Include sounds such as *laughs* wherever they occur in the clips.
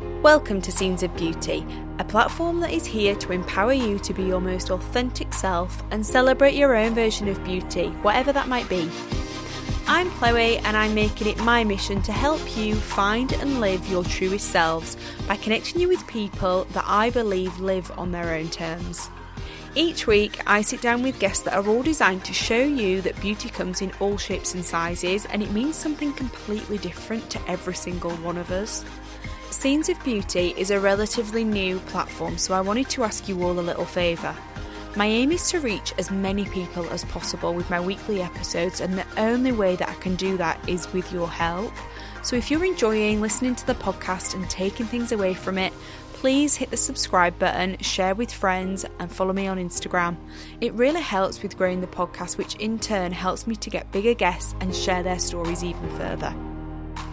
Welcome to Scenes of Beauty, a platform that is here to empower you to be your most authentic self and celebrate your own version of beauty, whatever that might be. I'm Chloe, and I'm making it my mission to help you find and live your truest selves by connecting you with people that I believe live on their own terms. Each week, I sit down with guests that are all designed to show you that beauty comes in all shapes and sizes, and it means something completely different to every single one of us. Scenes of Beauty is a relatively new platform, so I wanted to ask you all a little favour. My aim is to reach as many people as possible with my weekly episodes, and the only way that I can do that is with your help. So if you're enjoying listening to the podcast and taking things away from it, please hit the subscribe button, share with friends, and follow me on Instagram. It really helps with growing the podcast, which in turn helps me to get bigger guests and share their stories even further.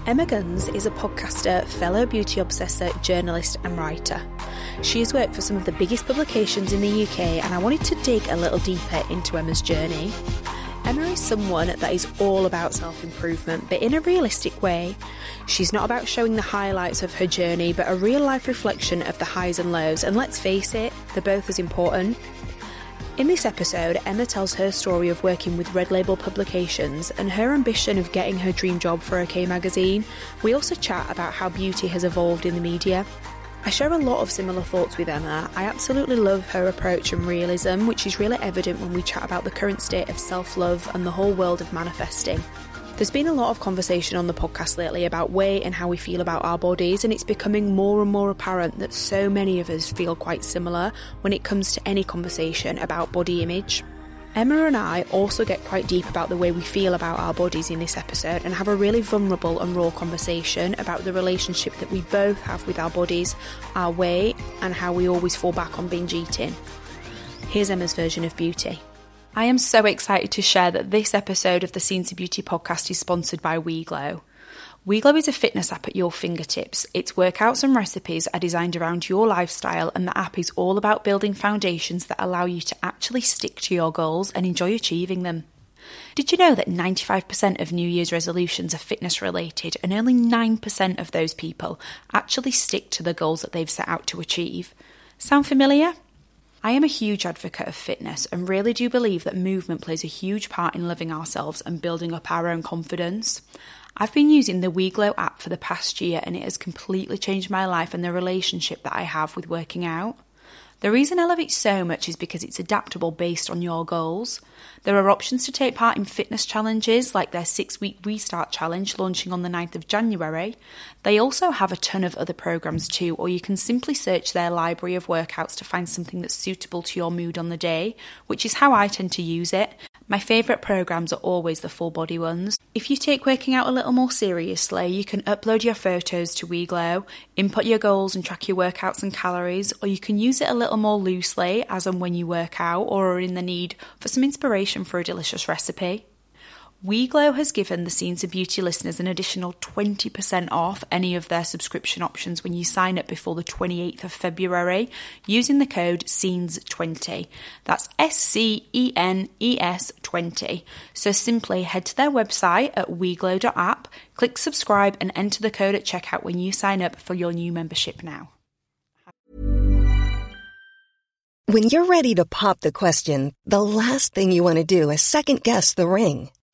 Emma Guns is a podcaster, fellow beauty obsessor, journalist, and writer. She has worked for some of the biggest publications in the UK, and I wanted to dig a little deeper into Emma's journey. Emma is someone that is all about self improvement, but in a realistic way. She's not about showing the highlights of her journey, but a real life reflection of the highs and lows, and let's face it, they're both as important. In this episode, Emma tells her story of working with Red Label Publications and her ambition of getting her dream job for OK magazine. We also chat about how beauty has evolved in the media. I share a lot of similar thoughts with Emma. I absolutely love her approach and realism, which is really evident when we chat about the current state of self love and the whole world of manifesting. There's been a lot of conversation on the podcast lately about weight and how we feel about our bodies, and it's becoming more and more apparent that so many of us feel quite similar when it comes to any conversation about body image. Emma and I also get quite deep about the way we feel about our bodies in this episode and have a really vulnerable and raw conversation about the relationship that we both have with our bodies, our weight, and how we always fall back on binge eating. Here's Emma's version of beauty. I am so excited to share that this episode of the Scenes of Beauty podcast is sponsored by WeGlow. WeGlow is a fitness app at your fingertips. Its workouts and recipes are designed around your lifestyle, and the app is all about building foundations that allow you to actually stick to your goals and enjoy achieving them. Did you know that 95% of New Year's resolutions are fitness related, and only 9% of those people actually stick to the goals that they've set out to achieve? Sound familiar? I am a huge advocate of fitness and really do believe that movement plays a huge part in loving ourselves and building up our own confidence. I've been using the WeGlow app for the past year and it has completely changed my life and the relationship that I have with working out. The reason I love it so much is because it's adaptable based on your goals. There are options to take part in fitness challenges like their six week restart challenge launching on the 9th of January. They also have a ton of other programs too, or you can simply search their library of workouts to find something that's suitable to your mood on the day, which is how I tend to use it. My favourite programs are always the full body ones. If you take working out a little more seriously, you can upload your photos to WeGlow, input your goals and track your workouts and calories, or you can use it a little more loosely as and when you work out or are in the need for some inspiration for a delicious recipe. WeGlow has given the Scenes of Beauty listeners an additional 20% off any of their subscription options when you sign up before the 28th of February using the code SCENES20. That's S C E N E S 20. So simply head to their website at weglow.app, click subscribe, and enter the code at checkout when you sign up for your new membership now. When you're ready to pop the question, the last thing you want to do is second guess the ring.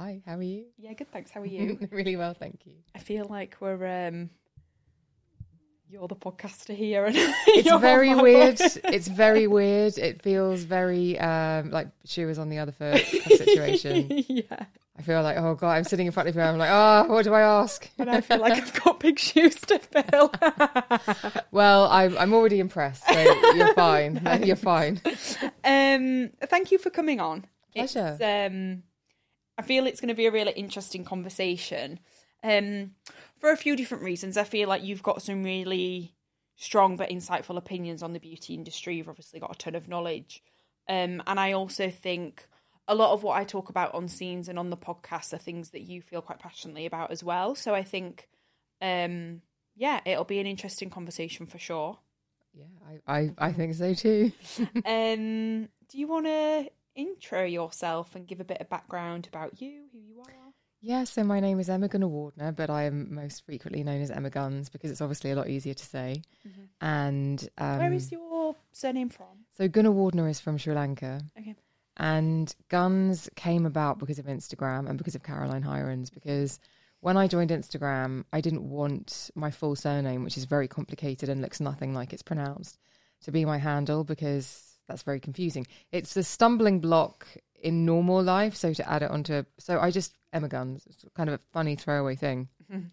Hi, how are you? Yeah, good thanks. How are you? *laughs* really well, thank you. I feel like we're um you're the podcaster here and *laughs* It's very weird. *laughs* It's very weird. It feels very um, like she was on the other foot situation. yeah. I feel like, oh god, I'm sitting in front of you. I'm like, oh, what do I ask? And I feel like I've got big shoes to fill. Well, I'm I'm already impressed. So you're fine. You're fine. um thank you for coming on. Pleasure. It's, um I feel it's going to be a really interesting conversation. Um for a few different reasons. I feel like you've got some really strong but insightful opinions on the beauty industry. You've obviously got a ton of knowledge. Um and I also think a lot of what I talk about on scenes and on the podcast are things that you feel quite passionately about as well. So I think um yeah, it'll be an interesting conversation for sure. Yeah, I, I, I think so too. *laughs* Um, do you want to intro yourself and give a bit of background about you, who you are? Yeah, so my name is Emma Gunavardhana, but I am most frequently known as Emma Guns because it's obviously a lot easier to say. And um, Mm-hmm. Where is your surname from? so Gunavardhana is from Sri Lanka. Okay. And Guns came about because of Instagram and because of Caroline Hirons. Because when I joined Instagram, I didn't want my full surname, which is very complicated and looks nothing like it's pronounced, to be my handle because that's very confusing. It's a stumbling block in normal life. So to add it onto, so I just Emma Guns, it's kind of a funny throwaway thing. Mm-hmm.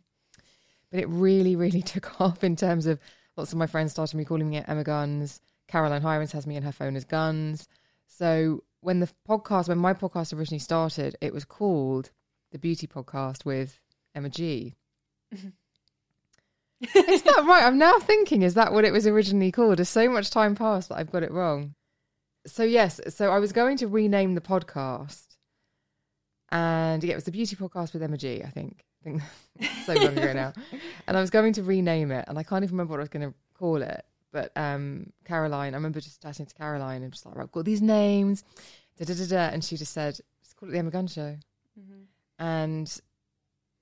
But it really, really *laughs* took off in terms of lots of my friends started me calling me Emma Guns. Caroline Hirons has me in her phone as Guns. So when the podcast, when my podcast originally started, it was called the Beauty Podcast with Emma G. Mm-hmm. is that right? I'm now thinking, is that what it was originally called? Has so much time passed that I've got it wrong. So yes, so I was going to rename the podcast, and yeah, it was the Beauty Podcast with Emma G. I think. I think so long ago now, *laughs* and I was going to rename it, and I can't even remember what I was going to call it. But um, Caroline, I remember just chatting to Caroline and just like, right, I've got these names, da da da da, and she just said, "Just call it the Emma Gun Show." And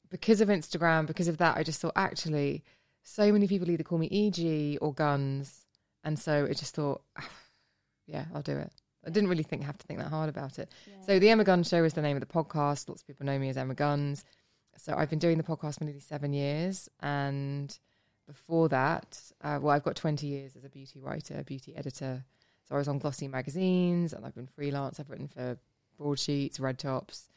because of Instagram, because of that, I just thought actually, so many people either call me EG or Guns, and so I just thought, "Ah, yeah, I'll do it. I didn't really think have to think that hard about it. So the Emma Guns Show is the name of the podcast. Lots of people know me as Emma Guns. So I've been doing the podcast for nearly seven years, and before that, uh, well, I've got twenty years as a beauty writer, beauty editor. So I was on glossy magazines, and I've been freelance. I've written for broadsheets, red tops,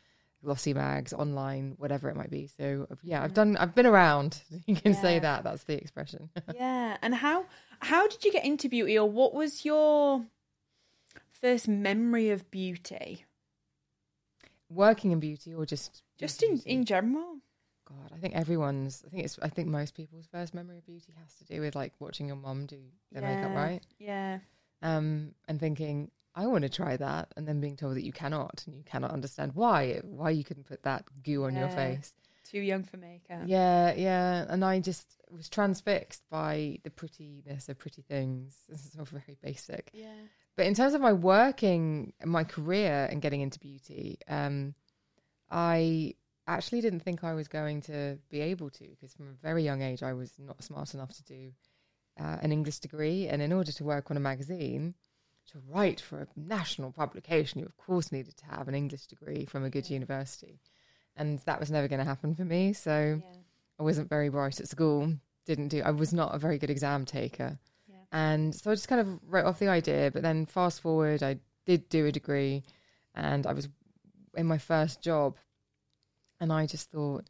glossy mags, online, whatever it might be. So yeah, I've done. I've been around. *laughs* You can say that. That's the expression. *laughs* yeah. And how how did you get into beauty, or what was your first memory of beauty? Working in beauty, or just Just in beauty? in general. God, I think everyone's. I think it's. I think most people's first memory of beauty has to do with like watching your mom do their makeup, right? Yeah. Um, and thinking I want to try that, and then being told that you cannot, and you cannot understand why why you couldn't put that goo on your face. Too young for makeup. Yeah, yeah, and I just was transfixed by the prettiness of pretty things. This is all very basic. Yeah. But in terms of my working, my career, and getting into beauty, um, I actually didn't think I was going to be able to because from a very young age I was not smart enough to do uh, an English degree, and in order to work on a magazine, to write for a national publication, you of course needed to have an English degree from a good university, and that was never going to happen for me. So Yeah. I wasn't very bright at school. Didn't do. I was not a very good exam taker, Yeah. And so I just kind of wrote off the idea. But then fast forward, I did do a degree, and I was in my first job, and I just thought,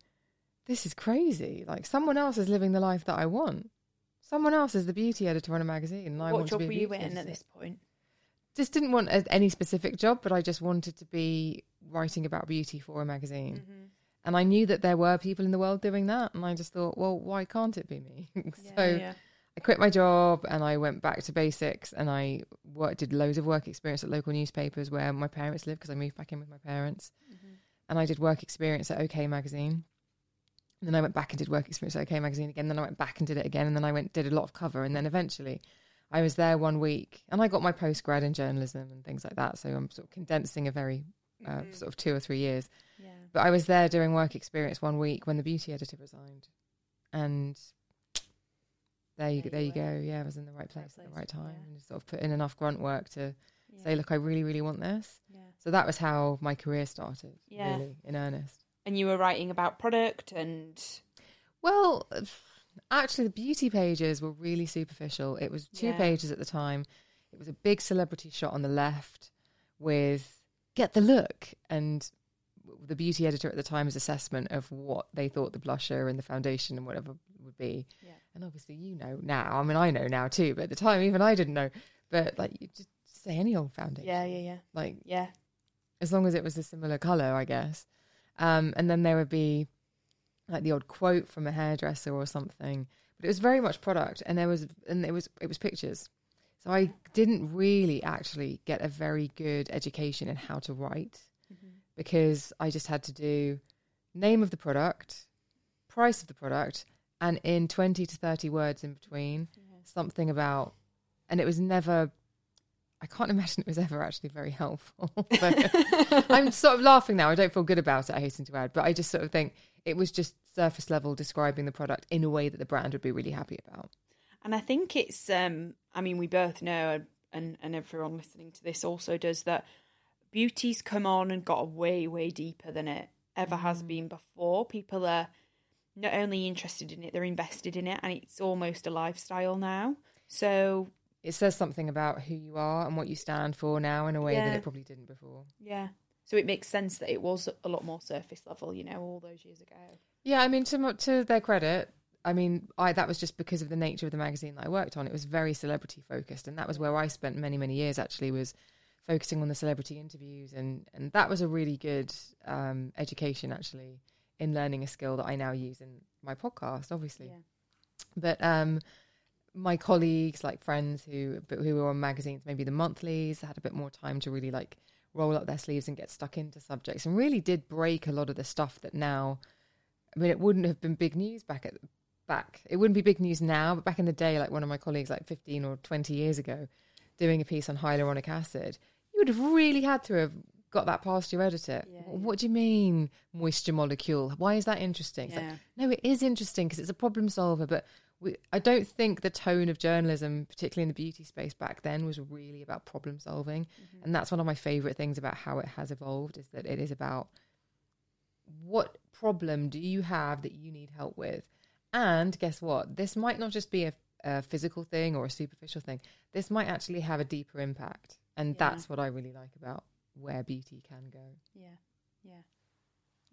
this is crazy. Like someone else is living the life that I want. Someone else is the beauty editor on a magazine, and I what job to were you in at this point? Just didn't want a, any specific job, but I just wanted to be writing about beauty for a magazine. Mm-hmm. And I knew that there were people in the world doing that, and I just thought, well, why can't it be me? *laughs* so yeah. I quit my job and I went back to basics, and I worked, did loads of work experience at local newspapers where my parents lived because I moved back in with my parents, Mm-hmm. and I did work experience at OK magazine, And then I went back and did Work Experience at OK magazine again. Then I went back and did it again. And then I went did a lot of cover. And then eventually I was there one week and I got my postgrad in journalism and things like that. So I'm sort of condensing a very uh, sort of two or three years. Yeah. But I was there doing work experience one week when the beauty editor resigned, and there you There you go. Yeah, I was in the right place at the right time, yeah. and sort of put in enough grunt work to Yeah. say, look, I really, really want this. Yeah. So that was how my career started, Yeah. really, in earnest. And you were writing about product and Well, actually, the beauty pages were really superficial. It was two pages at the time. It was a big celebrity shot on the left with get the look and the beauty editor at the time's assessment of what they thought the blusher and the foundation and whatever would be. Yeah. And obviously, you know now. I mean, I know now too, but at the time, even I didn't know. But like, you just say any old foundation. yeah, yeah, yeah, Like, yeah. as long as it was a similar color, I guess. Um, and then there would be like the odd quote from a hairdresser or something, but it was very much product, and there was and it was it was pictures. So I didn't really actually get a very good education in how to write because I just had to do name of the product, price of the product, and in twenty to thirty words in between, something about, and it was never I can't *laughs* imagine it was ever actually very helpful. *laughs* but *laughs* I'm sort of laughing now. I don't feel good about it, I hasten to add. But I just sort of think it was just surface level describing the product in a way that the brand would be really happy about. And I think it's, um, I mean, we both know, and, and everyone listening to this also does, that beauty's come on and got way, way deeper than it ever has been before. People are not only interested in it, they're invested in it, and it's almost a lifestyle now. So, It says something about who you are and what you stand for now in a way that it probably didn't before. yeah. So it makes sense that it was a lot more surface level, you know, all those years ago. Yeah, I mean, to to their credit, I mean, I that was just because of the nature of the magazine that I worked on. It was very celebrity focused, and that was where I spent many many years. Actually, was focusing on the celebrity interviews, and and that was a really good um, education actually in learning a skill that I now use in my podcast, obviously. Yeah. But um, my colleagues, like friends who but who were on magazines, maybe the monthlies, had a bit more time to really like roll up their sleeves and get stuck into subjects, and really did break a lot of the stuff that now. I mean, it wouldn't have been big news back at back. It wouldn't be big news now, but back in the day, like one of my colleagues, like fifteen or twenty years ago, doing a piece on hyaluronic acid, you would have really had to have got that past your editor. Yeah, what do you mean moisture molecule? Why is that interesting? It's like, no, it is interesting because it's a problem solver, but we, I don't think the tone of journalism, particularly in the beauty space back then, was really about problem solving. Mm-hmm. And that's one of my favorite things about how it has evolved is that it is about what problem do you have that you need help with? And guess what? This might not just be a, a physical thing or a superficial thing. This might actually have a deeper impact. And Yeah. that's what I really like about where beauty can go. Yeah, yeah,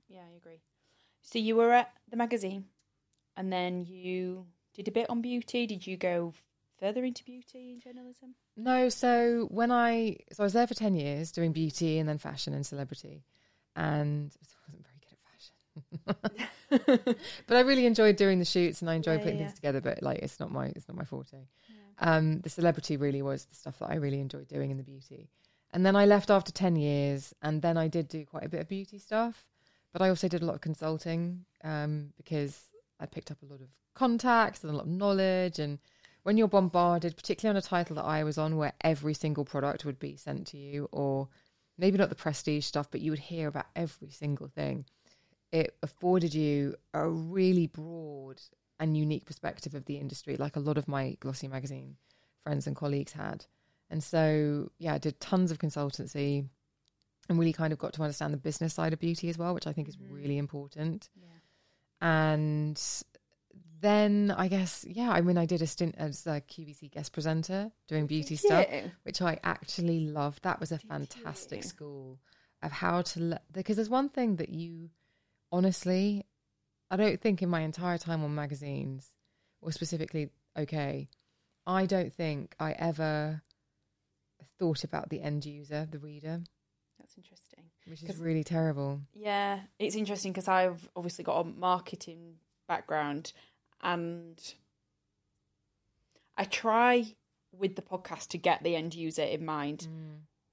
yeah. I agree. So you were at the magazine, and then you did a bit on beauty. Did you go further into beauty and journalism? No, so when I so I was there for ten years doing beauty and then fashion and celebrity, and I wasn't very good at fashion, *laughs* *laughs* but I really enjoyed doing the shoots and I enjoyed Yeah, putting yeah, things together. But like, it's not my it's not my forte. Um, the celebrity really was the stuff that I really enjoyed doing in the beauty, and then I left after ten years, and then I did do quite a bit of beauty stuff, but I also did a lot of consulting um, because I picked up a lot of contacts and a lot of knowledge and when you're bombarded, particularly on a title that I was on, where every single product would be sent to you, or maybe not the prestige stuff, but you would hear about every single thing, it afforded you a really broad and unique perspective of the industry, like a lot of my Glossy magazine friends and colleagues had. And so, yeah, I did tons of consultancy and really kind of got to understand the business side of beauty as well, which I think is really important. And then I guess, yeah, I mean, I did a stint as a QVC guest presenter doing beauty stuff, you? which I actually loved. That was a fantastic you? school of how to, le- because there's one thing that you, honestly, I don't think in my entire time on magazines, or specifically, okay, I don't think I ever thought about the end user, the reader, That's interesting. which is really terrible. Yeah, it's interesting because I've obviously got a marketing background and I try with the podcast to get the end user in mind,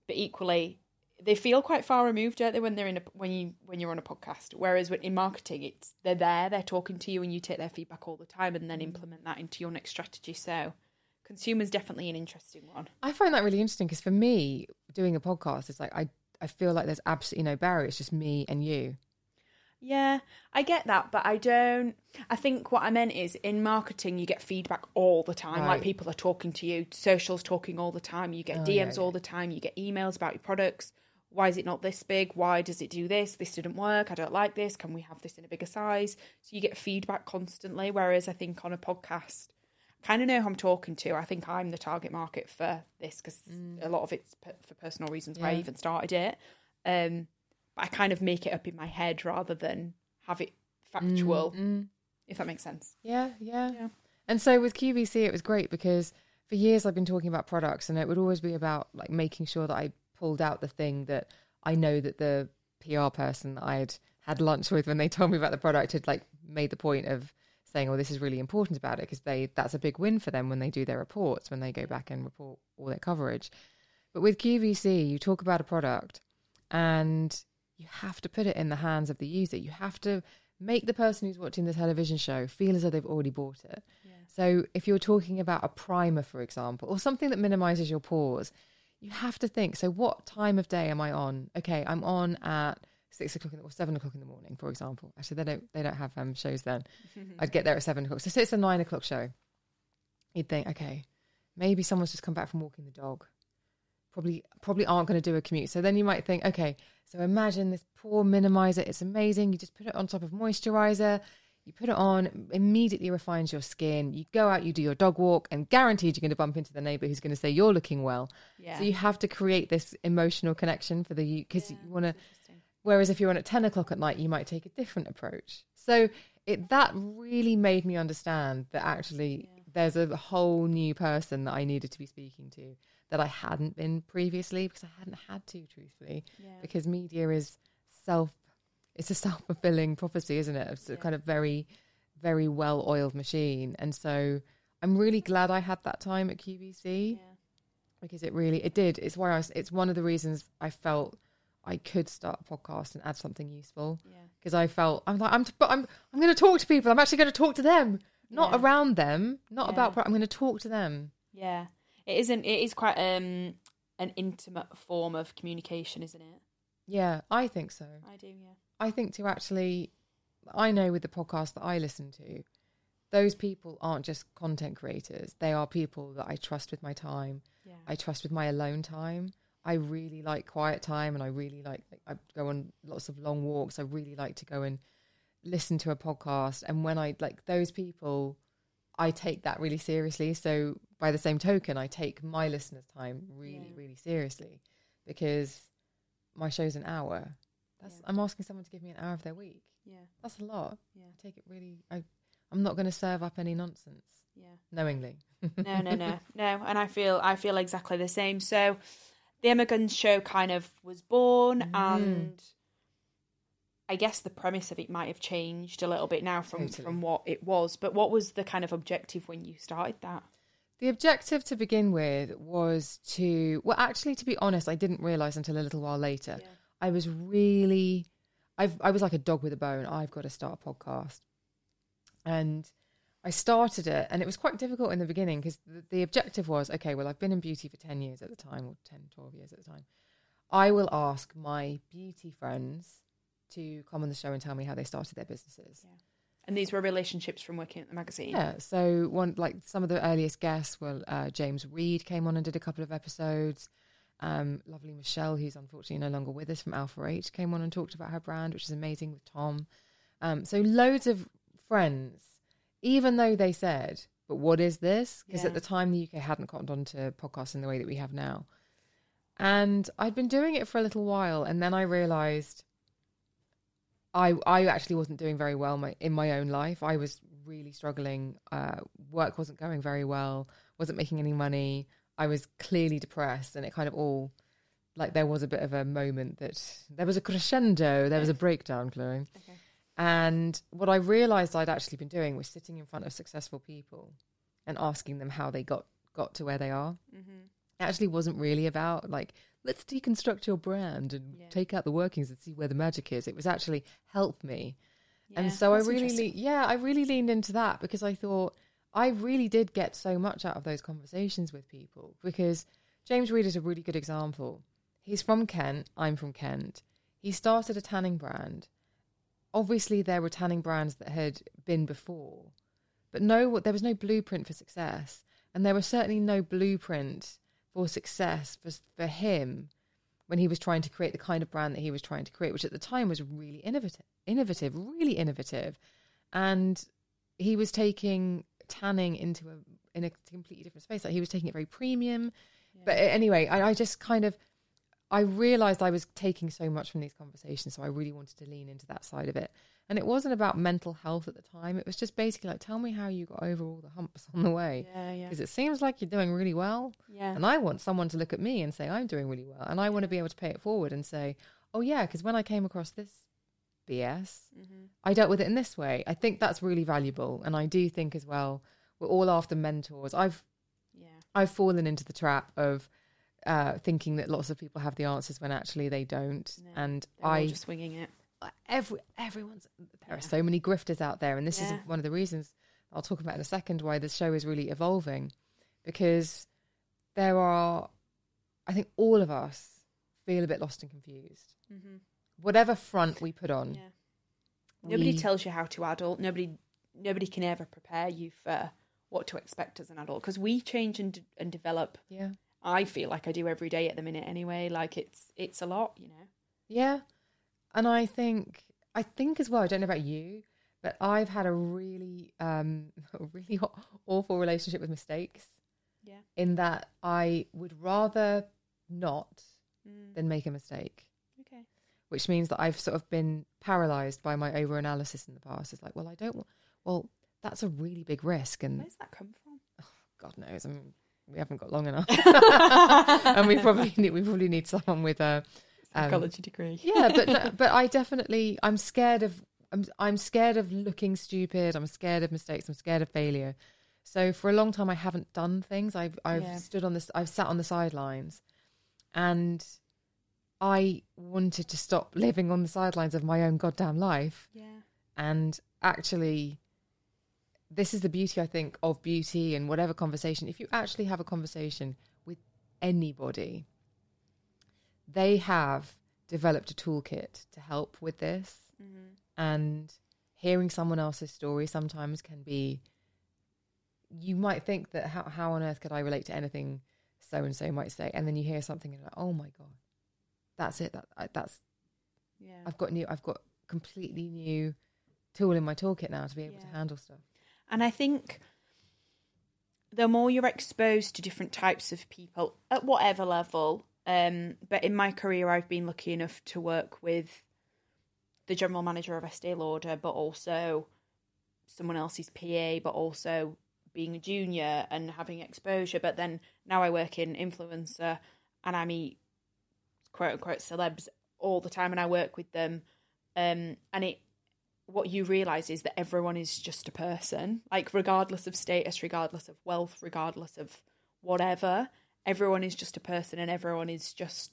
but equally, they feel quite far removed, don't they, when they're in a when you when you're on a podcast. Whereas when in marketing, it's they're there, they're talking to you, and you take their feedback all the time, and then Mm. implement that into your next strategy. So, consumers definitely an interesting one. I find that really interesting because for me, doing a podcast, it's like I, I feel like there's absolutely no barrier. It's just me and you. Yeah, I get that, but I don't. I think what I meant is in marketing, you get feedback all the time. Like people are talking to you, socials talking all the time. You get Oh, DMs yeah, all the time. You get emails about your products. Why is it not this big? Why does it do this? This didn't work. I don't like this. Can we have this in a bigger size? So you get feedback constantly. Whereas I think on a podcast, kind of know who I'm talking to. I think I'm the target market for this because a lot of it's p- for personal reasons why I Mm. Even started it. Um, but I kind of make it up in my head rather than have it factual, Mm, if that makes sense. Yeah, yeah, Yeah. And so with QVC, it was great because for years I've been talking about products, and it would always be about like making sure that I pulled out the thing that I know that the PR person that I'd had lunch with when they told me about the product had like made the point of saying, "Oh, this is really important about it," because they that's a big win for them when they do their reports when they go back and report all their coverage. But with QVC, you talk about a product and you have to put it in the hands of the user. You have to make the person who's watching the television show feel as though they've already bought it. So if you're talking about a primer, for example, or something that minimizes your pores, you have to think, so what time of day am I on? Okay, I'm on at six o'clock in the, or seven o'clock in the morning, for example. Actually, they don't they don't have um, shows then. I'd get there at seven o'clock. So say it's a nine o'clock show. You'd think, okay, maybe someone's just come back from walking the dog. Probably probably aren't going to do a commute. So then you might think, okay, so imagine this pore minimizer. It's amazing. You just put it on top of moisturizer. You put it on, immediately refines your skin. You go out, you do your dog walk, and guaranteed you're going to bump into the neighbor who's going to say you're looking well. Yeah. So you have to create this emotional connection for the because you want to. Whereas if you're on at ten o'clock at night, you might take a different approach. So it that really made me understand that actually there's a whole new person that I needed to be speaking to that I hadn't been previously because I hadn't had to, truthfully, because media is self. It's a *laughs* self fulfilling prophecy, isn't it? It's a kind of very, very well oiled machine, and so I'm really glad I had that time at QVC because it really it did. It's why I was, it's one of the reasons I felt I could start a podcast and add something useful. Because I felt I'm like I'm but I'm I'm going to talk to people. I'm actually going to talk to them, not Yeah. around them, not Yeah. about. pro- I'm going to talk to them. Yeah, it isn't. It is quite um an intimate form of communication, isn't it? Yeah, I think so. I do. Yeah. I think to actually, I know with the podcast that I listen to, those people aren't just content creators. They are people that I trust with my time. Yeah. I trust with my alone time. I really like quiet time and I really like, I go on lots of long walks. I really like to go and listen to a podcast. And when I like those people, I take that really seriously. So by the same token, I take my listeners' time really, really seriously because my show's an hour. That's I'm asking someone to give me an hour of their week. Yeah. That's a lot. Yeah. I take it really. I I'm not going to serve up any nonsense Yeah. knowingly. no, no, no, *laughs* no. And I feel I feel exactly the same. So the Emma Guns show kind of was born, mm. and I guess the premise of it might have changed a little bit now from Totally. from what it was. But what was the kind of objective when you started that? The objective to begin with was to, well, actually, to be honest, I didn't realize until a little while later. I was really, I've, I was like a dog with a bone. I've got to start a podcast. And I started it, and it was quite difficult in the beginning because the, the objective was okay, well, I've been in beauty for 10 years at the time, or 10, 12 years at the time. I will ask my beauty friends to come on the show and tell me how they started their businesses. And these were relationships from working at the magazine. Yeah. So one like some of the earliest guests were uh, James Read came on and did a couple of episodes. Um, lovely Michelle, who's unfortunately no longer with us from Alpha H, came on and talked about her brand, which is amazing with Tom. Um, so loads of friends, even though they said, "But what is this?" Because Yeah. at the time the UK hadn't cottoned on to podcasts in the way that we have now. And I'd been doing it for a little while, and then I realised I I actually wasn't doing very well my, in my own life. I was really struggling. Uh, work wasn't going very well. wasn't making any money. I was clearly depressed, and it kind of all like there was a bit of a moment that there was a crescendo. There was a breakdown, Chloe. And what I realised I'd actually been doing was sitting in front of successful people and asking them how they got got to where they are. Mm-hmm. It actually wasn't really about like let's deconstruct your brand and Yeah. take out the workings and see where the magic is. It was actually help me. Yeah, and so I really, le- yeah, I really leaned into that because I thought I really did get so much out of those conversations with people. Because James Read is a really good example. He's from Kent. I'm from Kent. He started a tanning brand. Obviously, there were tanning brands that had been before, but no, there was no blueprint for success, and there was certainly no blueprint for success for for him when he was trying to create the kind of brand that he was trying to create, which at the time was really innovative, innovative, really innovative, and he was taking tanning into a in a completely different space. Like he was taking it very premium. But uh, anyway, I, I just kind of I realized I was taking so much from these conversations, so I really wanted to lean into that side of it. And it wasn't about mental health at the time. It was just basically like, tell me how you got over all the humps on the way. Yeah, yeah. Because it seems like you're doing really well. Yeah. And I want someone to look at me and say, I'm doing really well. And I want to be able to pay it forward and say, oh, yeah, because when I came across this BS, Mm-hmm. I dealt with it in this way. I think that's really valuable. And I do think as well, we're all after mentors. I've Yeah. I've fallen into the trap of uh, thinking that lots of people have the answers when actually they don't. No, and I, just winging it. every everyone's there are so many grifters out there, and this Yeah. is one of the reasons I'll talk about in a second why the show is really evolving, because there are, I think all of us feel a bit lost and confused. Mm-hmm. Whatever front we put on, Yeah. Nobody we- tells you how to adult. Nobody, nobody can ever prepare you for what to expect as an adult because we change and d- and develop. yeah, I feel like I do every day at the minute anyway. Like it's it's a lot, you know. Yeah. And I think I think as well, I don't know about you, but I've had a really um *laughs* a really *laughs* awful relationship with mistakes Yeah. in that I would rather not Mm. than make a mistake, Okay. which means that I've sort of been paralyzed by my over analysis in the past. It's like, well, I don't wa- well, that's a really big risk and Where's that come from? *laughs* God knows, I mean, we haven't got long enough. *laughs* and we probably need, we probably need someone with a um, Psychology degree. yeah, but no, *laughs* but I definitely I'm scared of I'm I'm scared of looking stupid. I'm scared of mistakes. I'm scared of failure. So for a long time, I haven't done things. I've I've Yeah. stood on this. I've sat on the sidelines, and I wanted to stop living on the sidelines of my own goddamn life. Yeah. And actually, this is the beauty I think of beauty and whatever conversation. If you actually have a conversation with anybody, they have developed a toolkit to help with this. Mm-hmm. And hearing someone else's story sometimes can be, you might think that how, how on earth could I relate to anything so and so might say? And then you hear something and you're like, oh my God, that's it. That, I- that's, Yeah. I've got new, I've got completely new tool in my toolkit now to be able to handle stuff. And I think the more you're exposed to different types of people at whatever level, um, but in my career, I've been lucky enough to work with the general manager of Estee Lauder, but also someone else's PA, but also being a junior and having exposure. But then now I work in influencer and I meet quote unquote celebs all the time and I work with them. Um, and it what you realize is that everyone is just a person like regardless of status regardless of wealth regardless of whatever everyone is just a person and everyone is just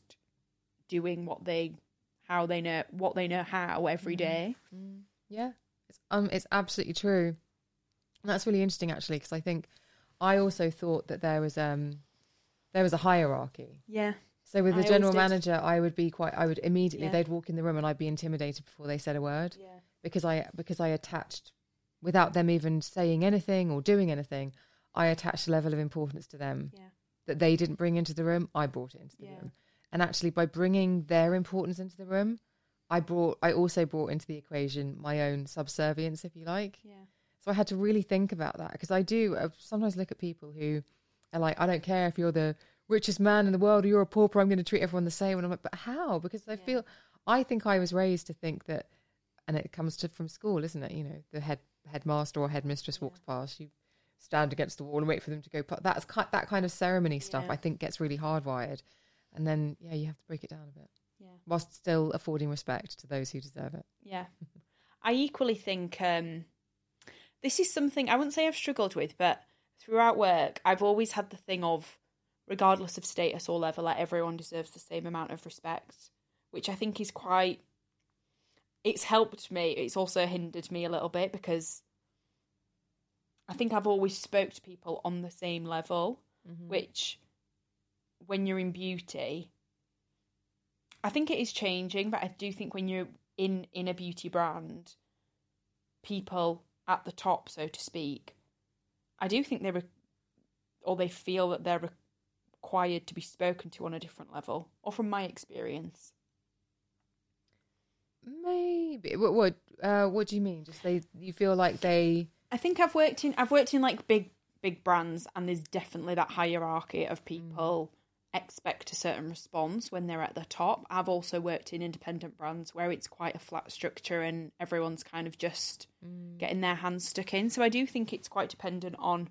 doing what they how they know what they know how every day Yeah, it's um, it's absolutely true. That's really interesting actually because I think I also thought that there was um there was a hierarchy. yeah So with the always general manager, I would be quite. I would immediately Yeah. they'd walk in the room and I'd be intimidated before they said a word yeah because I because I attached without them even saying anything or doing anything. I attached a level of importance to them yeah that they didn't bring into the room. I brought it into the Yeah. room, and actually by bringing their importance into the room, I brought. I also brought into the equation my own subservience, if you like. yeah So I had to really think about that because I do I sometimes look at people who are like, I don't care if you're the richest man in the world or you're a pauper, I'm going to treat everyone the same. And I'm like, but how? Because I feel, I think I was raised to think that, and it comes to from school, isn't it? You know, the head headmaster or headmistress walks past, you stand against the wall and wait for them to go. pa- That's ki- that kind of ceremony stuff. Yeah. I think gets really hardwired, and then yeah, you have to break it down a bit yeah whilst still affording respect to those who deserve it. Yeah. I equally think um, this is something I wouldn't say I've struggled with, but throughout work, I've always had the thing of regardless of status or level, like everyone deserves the same amount of respect, which I think is quite. It's helped me. It's also hindered me a little bit because I think I've always spoke to people on the same level, mm-hmm. which when you're in beauty, I think it is changing, but I do think when you're in in a beauty brand, people at the top, so to speak, I do think they're or they feel that they're required to be spoken to on a different level, or from my experience. Maybe. What? What? Uh, what do you mean? Just they? You feel like they? I think I've worked in I've worked in like big big brands, and there's definitely that hierarchy of people expect a certain response when they're at the top. I've also worked in independent brands where it's quite a flat structure and everyone's kind of just getting their hands stuck in. So I do think it's quite dependent on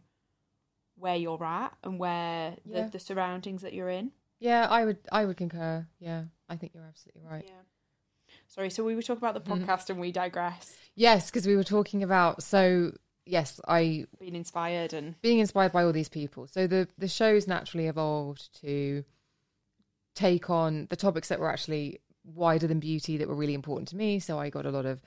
where you're at and where Yeah. the, the surroundings that you're in. Yeah, I would. I would concur. Yeah, I think you're absolutely right. Yeah. Sorry, so we were talking about the podcast and we digress. Yes, because we were talking about. So yes, I Being inspired and being inspired by all these people. So the the show's naturally evolved to take on the topics that were actually wider than beauty that were really important to me. So I got a lot of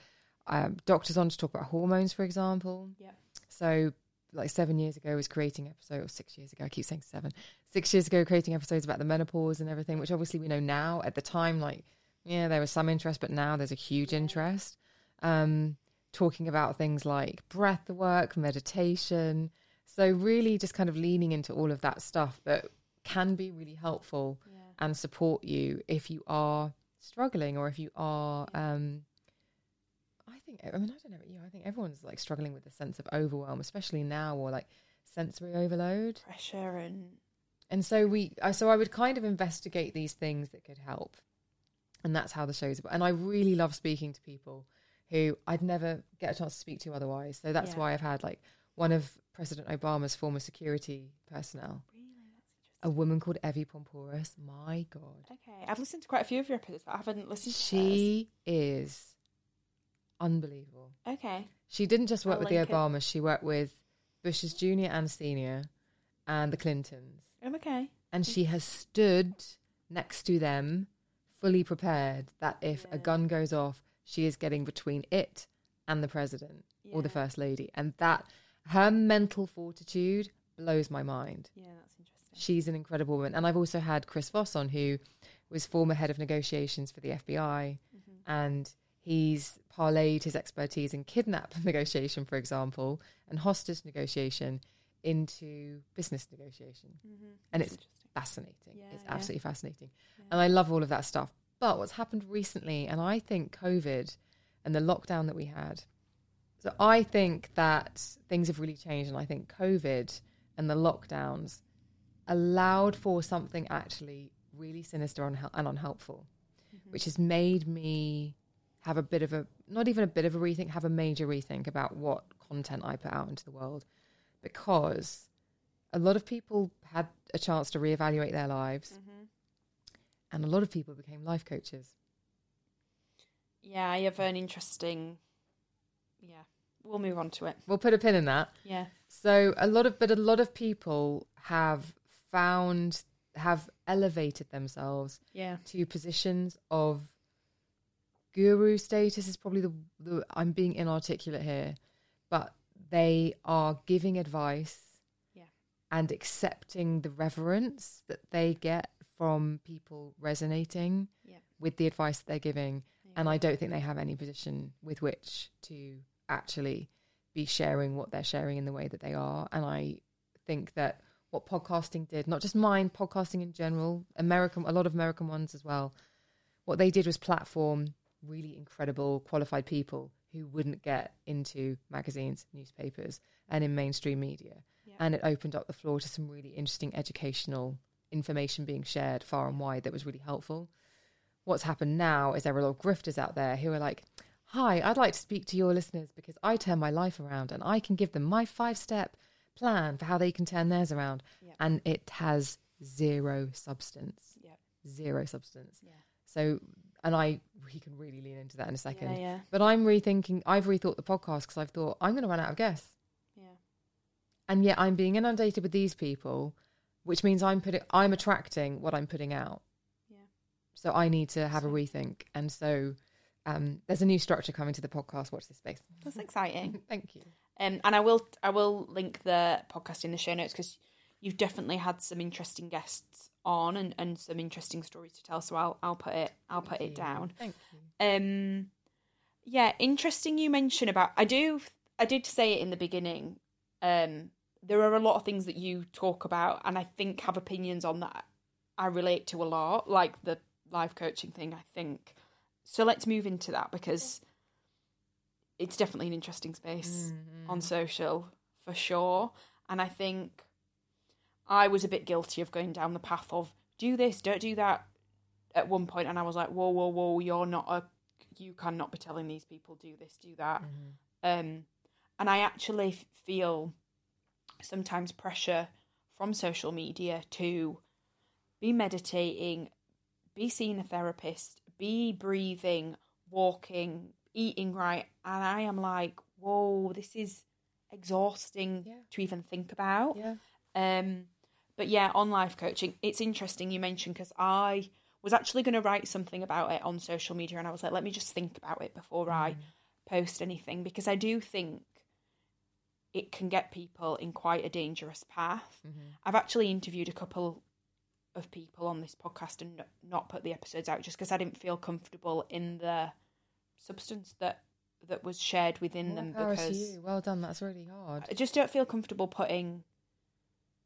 um, doctors on to talk about hormones, for example. yeah. So like seven years ago, I was creating episode or six years ago. I keep saying seven. Six years ago, creating episodes about the menopause and everything, which obviously we know now. At the time, like yeah, there was some interest, but now there's a huge interest. Um, talking about things like breath work, meditation. So really, just kind of leaning into all of that stuff that can be really helpful and support you if you are struggling or if you are. Um, I think I mean I don't know about you. I think everyone's like struggling with a sense of overwhelm, especially now, or like sensory overload. pressure and And so we, so I would kind of investigate these things that could help, and that's how the show's about. And I really love speaking to people who I'd never get a chance to speak to otherwise. So that's Yeah. why I've had like one of President Obama's former security personnel, a woman called Evy Poumpouras. My God, Okay, I've listened to quite a few of your episodes, but I haven't listened to she is unbelievable. Okay. She didn't just work I'll with the it. Obamas; she worked with Bush's junior and senior, and the Clintons. I'm okay. and she has stood next to them, fully prepared that if a gun goes off, she is getting between it and the president or the first lady, and that her mental fortitude blows my mind. Yeah, that's interesting. She's an incredible woman, and I've also had Chris Voss on, who was former head of negotiations for the FBI, mm-hmm. and he's parlayed his expertise in kidnap *laughs* negotiation, for example, and hostage negotiation into business negotiation, mm-hmm. and it's fascinating. Yeah, it's yeah. absolutely fascinating, and I love all of that stuff. But what's happened recently, and I think COVID and the lockdown that we had. So I think that things have really changed, and I think COVID and the lockdowns allowed for something actually really sinister and, and unhelpful, mm-hmm. which has made me have a bit of a not even a bit of a rethink, have a major rethink about what content I put out into the world, because a lot of people had a chance to reevaluate their lives, mm-hmm. and a lot of people became life coaches. Yeah, I have an interesting. Yeah, we'll move on to it. We'll put a pin in that. Yeah. So a lot of, but a lot of people have found, have elevated themselves Yeah. to positions of guru status. Is probably the, the I'm being inarticulate here, but they are giving advice. And accepting the reverence that they get from people resonating Yeah. with the advice that they're giving. And I don't think they have any position with which to actually be sharing what they're sharing in the way that they are. And I think that what podcasting did, not just mine, podcasting in general, American, a lot of American ones as well, what they did was platform really incredible, qualified people who wouldn't get into magazines, newspapers, and in mainstream media. And it opened up the floor to some really interesting educational information being shared far and wide that was really helpful. What's happened now is there are a lot of grifters out there who are like, Hi, I'd like to speak to your listeners because I turn my life around and I can give them my five step plan for how they can turn theirs around. And it has zero substance. Yeah. Zero substance. Yeah. So, and I, he can really lean into that in a second. Yeah, yeah. But I'm rethinking, I've rethought the podcast because I've thought I'm going to run out of guests. And yet I'm being inundated with these people. which means I'm putting I'm attracting what I'm putting out. Yeah. So I need to have a rethink, and so um, there's a new structure coming to the podcast. Watch this space. That's exciting. *laughs* Thank you. Um, and I will I will link the podcast in the show notes because you've definitely had some interesting guests on and, and some interesting stories to tell. So I'll I'll put it I'll put it down. Thank you. Um, yeah, interesting. You mention about I do I did say it in the beginning. Um, there are a lot of things that you talk about, and I think have opinions on that. I relate to a lot, like the life coaching thing. I think so. Let's move into that because it's definitely an interesting space on social for sure. And I think I was a bit guilty of going down the path of do this, don't do that at one point, and I was like, whoa, whoa, whoa, you're not a, you cannot be telling these people do this, do that. Um, and I actually feel sometimes pressure from social media to be meditating, be seeing a therapist, be breathing, walking, eating right. And I am like, whoa, this is exhausting Yeah. to even think about. Yeah. Um, but yeah, on life coaching, it's interesting you mentioned because I was actually going to write something about it on social media, and I was like, let me just think about it before I post anything because I do think it can get people in quite a dangerous path. I've actually interviewed a couple of people on this podcast and not put the episodes out just because I didn't feel comfortable in the substance that that was shared within More them because you. Well done. That's really hard. I just don't feel comfortable putting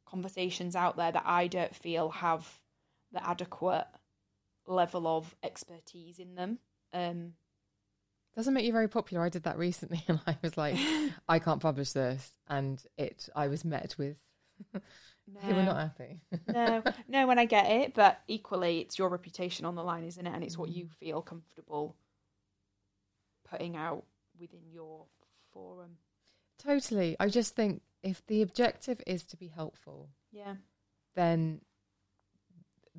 conversations out there that I don't feel have the adequate level of expertise in them. Um, Doesn't make you very popular. I did that recently, *laughs* and I was like, *laughs* I can't publish this, and it. I was met with. *laughs* they were not happy. no, no, when I get it, but equally, it's your reputation on the line, isn't it? And it's what mm. you feel comfortable putting out within your forum. totally. I just think if the objective is to be helpful, Yeah, then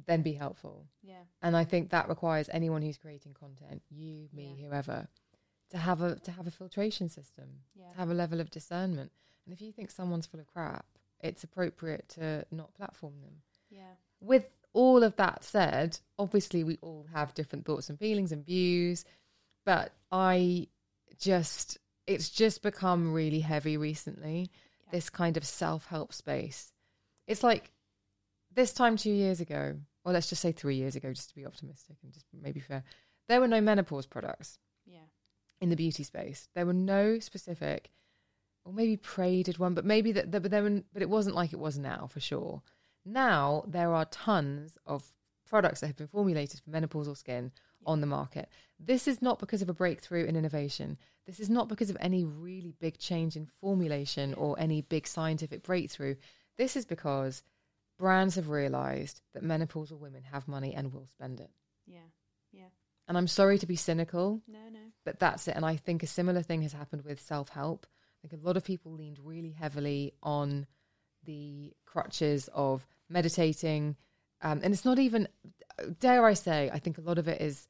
then be helpful. yeah, And I think that requires anyone who's creating content, you, me, Yeah. whoever, to have a to have a filtration system, Yeah. to have a level of discernment. And if you think someone's full of crap, it's appropriate to not platform them. yeah, With all of that said, obviously we all have different thoughts and feelings and views, but I just it's just become really heavy recently. This kind of self-help space. It's like this time two years ago, or let's just say three years ago, just to be optimistic and just maybe fair, there were no menopause products yeah, in the beauty space. There were no specific, or maybe Prey did one, but maybe that, that but there were, but it wasn't like it was now for sure. Now there are tons of products that have been formulated for menopausal skin on the market. This is not because of a breakthrough in innovation. This is not because of any really big change in formulation or any big scientific breakthrough. This is because brands have realized that menopausal women have money and will spend it. yeah, yeah. And I'm sorry to be cynical, No, no. but that's it. And I think a similar thing has happened with self help. I think a lot of people leaned really heavily on the crutches of meditating. Um, and it's not even, dare I say, I think a lot of it is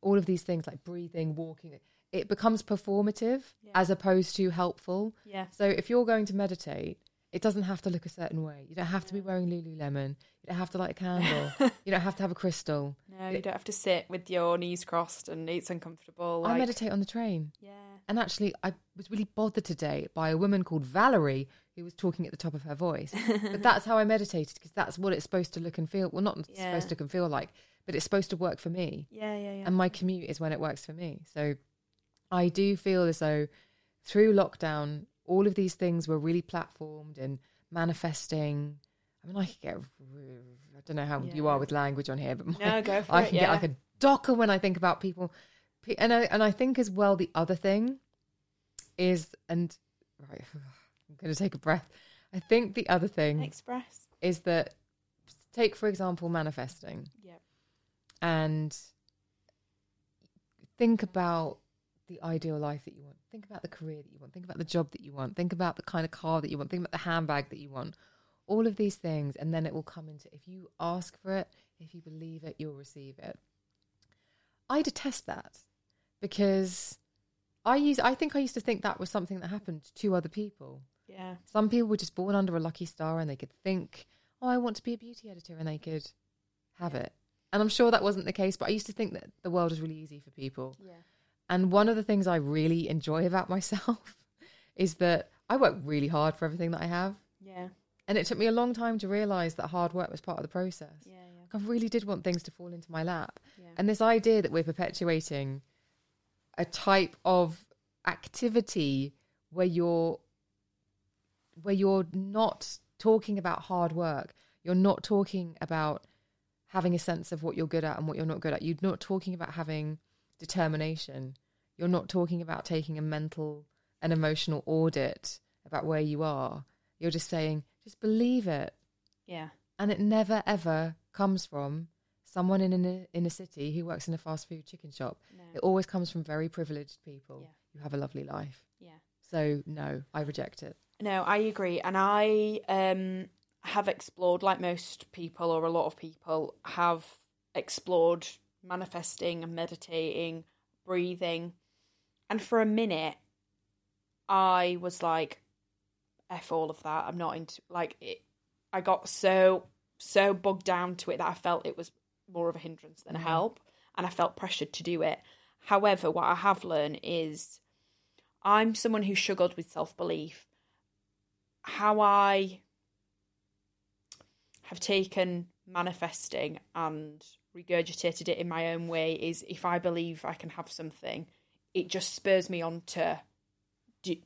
all of these things like breathing, walking. It becomes performative as opposed to helpful. Yeah. So if you're going to meditate, it doesn't have to look a certain way. You don't have to be wearing Lululemon. You don't have to light a *laughs* candle. you don't have to have a crystal. No, you don't have to sit with your knees crossed and it's uncomfortable. I meditate on the train. Yeah. And actually, I was really bothered today by a woman called Valerie who was talking at the top of her voice. but *laughs* that's how I meditated because that's what it's supposed to look and feel. Well, not Yeah. supposed to look and feel like, but it's supposed to work for me. Yeah, yeah, yeah. And my commute is when it works for me. So I do feel as though through lockdown, all of these things were really platformed and manifesting. I mean, I could get, I don't know how you are with language on here, but my, No, go for I it, can yeah. get like a docker when I think about people. And I, and I think as well, the other thing is, and right, *sighs* I'm going to take a breath. I think the other thing Express. is that, take for example, manifesting Yeah. and think about the ideal life that you want. Think about the career that you want. Think about the job that you want. Think about the kind of car that you want. Think about the handbag that you want. All of these things, and then it will come into if you ask for it, if you believe it, you'll receive it. I detest that because I use. I think I used to think that was something that happened to other people. Yeah. Some people were just born under a lucky star and they could think, oh, I want to be a beauty editor, and they could have it. And I'm sure that wasn't the case, but I used to think that the world was really easy for people. Yeah. And one of the things I really enjoy about myself *laughs* is that I work really hard for everything that I have. Yeah. And it took me a long time to realize that hard work was part of the process. Yeah. Yeah. I really did want things to fall into my lap. Yeah. And this idea that we're perpetuating a type of activity where you're where you're not talking about hard work, you're not talking about having a sense of what you're good at and what you're not good at. You're not talking about having determination. You're not talking about taking a mental and emotional audit about where you are. You're just saying, just believe it. Yeah. And it never ever comes from someone in a, in a city who works in a fast food chicken shop. No. It always comes from very privileged people Yeah. who have a lovely life. Yeah. So, no, I reject it. No, I agree, and I um, have explored, like most people or a lot of people, have explored manifesting and meditating, breathing, and for a minute, I was like, "F all of that." I'm not into like it. I got so so bogged down to it that I felt it was more of a hindrance than a mm-hmm. help, and I felt pressured to do it. However, what I have learned is I'm someone who struggled with self belief. How I have taken manifesting and regurgitated it in my own way is if I believe I can have something, it just spurs me on to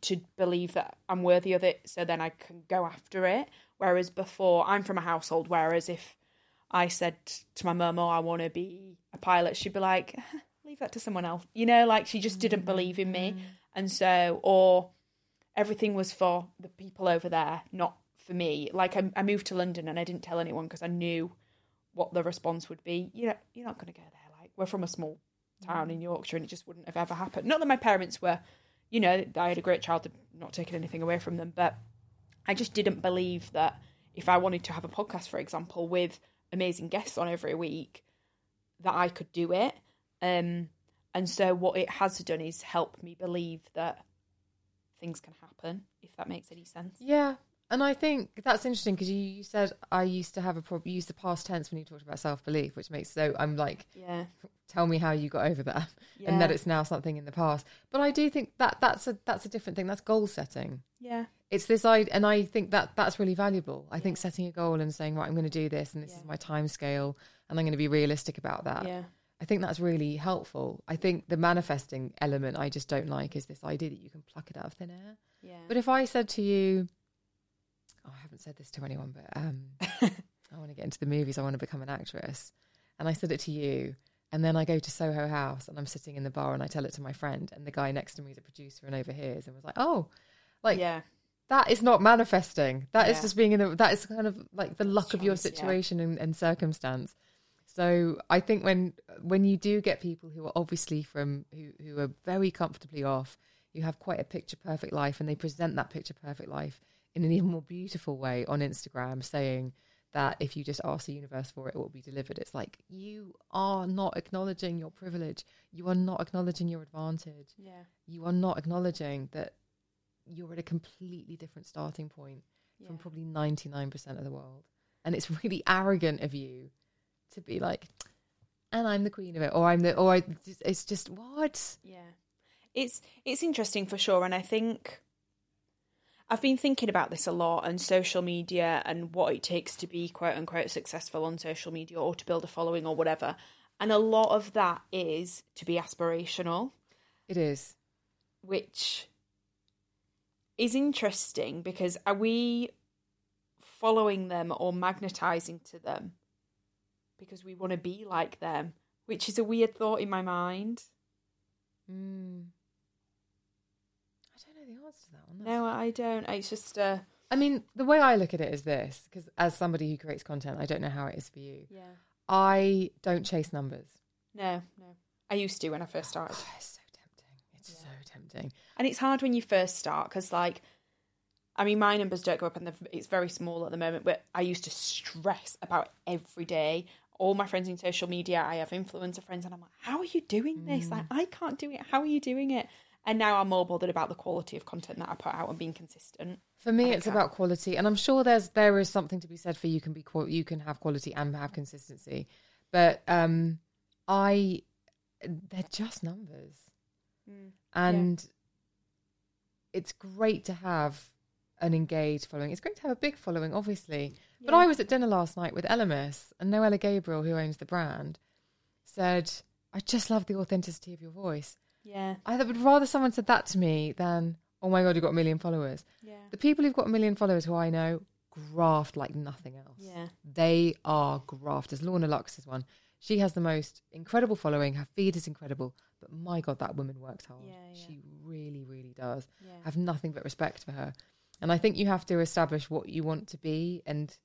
to believe that I'm worthy of it, so then I can go after it. Whereas before, I'm from a household. Whereas if I said to my mum, "Oh, I want to be a pilot," she'd be like, eh, "Leave that to someone else." You know, like she just didn't mm-hmm. believe in me, mm-hmm. and so or everything was for the people over there, not for me. Like I, I moved to London and I didn't tell anyone because I knew what the response would be. You know, you're not going to go there. Like we're from a small town in Yorkshire, and it just wouldn't have ever happened. Not that my parents were, you know, I had a great childhood, not taking anything away from them, but I just didn't believe that if I wanted to have a podcast, for example, with amazing guests on every week, that I could do it. Um, and so what it has done is help me believe that things can happen, if that makes any sense. Yeah. And I think that's interesting because you, you said I used to have a problem. You used the past tense when you talked about self belief, which makes so I'm like, Yeah. tell me how you got over that, and that it's now something in the past. But I do think that that's a that's a different thing. That's goal setting. Yeah. It's this idea, and I think that that's really valuable. I think setting a goal and saying, right, I'm going to do this, and this is my time scale, and I'm going to be realistic about that. Yeah. I think that's really helpful. I think the manifesting element I just don't like is this idea that you can pluck it out of thin air. Yeah. But if I said to you, oh, I haven't said this to anyone, but um, *laughs* I want to get into the movies, I want to become an actress, and I said it to you, and then I go to Soho House and I'm sitting in the bar and I tell it to my friend, and the guy next to me is a producer and overhears and was like, oh, like yeah. that is not manifesting. That is Yeah. just being in the. That is kind of like the luck of your Choice, yeah. situation and, and circumstance. So I think when when you do get people who are obviously from who who are very comfortably off, you have quite a picture perfect life, and they present that picture perfect life in an even more beautiful way on Instagram, saying that if you just ask the universe for it, it will be delivered. It's like you are not acknowledging your privilege. You are not acknowledging your advantage Yeah. you are not acknowledging that you're at a completely different starting point from probably 99% of the world. And it's *laughs* really arrogant of you to be like, and I'm the queen of it, or I'm the, or I, it's just, what? Yeah. It's it's interesting for sure and I think I've been thinking about this a lot and social media and what it takes to be quote unquote successful on social media or to build a following or whatever. And a lot of that is to be aspirational, It is. which is interesting because are we following them or magnetizing to them because we want to be like them, which is a weird thought in my mind. Mm. I don't know the answer to that one. No, I don't. It's just uh I mean, the way I look at it is this, because as somebody who creates content, I don't know how it is for you. yeah. I don't chase numbers. No, no. I used to when I first started. Oh, it's so tempting. It's so tempting. And it's hard when you first start because, like, I mean, my numbers don't go up and they're- it's very small at the moment, but I used to stress about every day. All my friends in social media, I have influencer friends, and I'm like, how are you doing this? Like, I can't do it. How are you doing it? And now I'm more bothered about the quality of content that I put out and being consistent. For me, it's about quality, and I'm sure there's there is something to be said for you can be you can have quality and have consistency, but um, I they're just numbers, Mm, and it's great to have an engaged following. It's great to have a big following, obviously. But I was at dinner last night with Elemis and Noella Gabriel, who owns the brand, said, "I just love the authenticity of your voice." Yeah, I would rather someone said that to me than, "Oh my god, you've got a million followers." yeah, The people who've got a million followers who I know graft like nothing else. yeah, They are grafters. Lorna Luxe is one. She has the most incredible following. Her feed is incredible. But my God, that woman works hard. Yeah, yeah. She really, really does. Yeah. I have nothing but respect for her. And I think you have to establish what you want to be and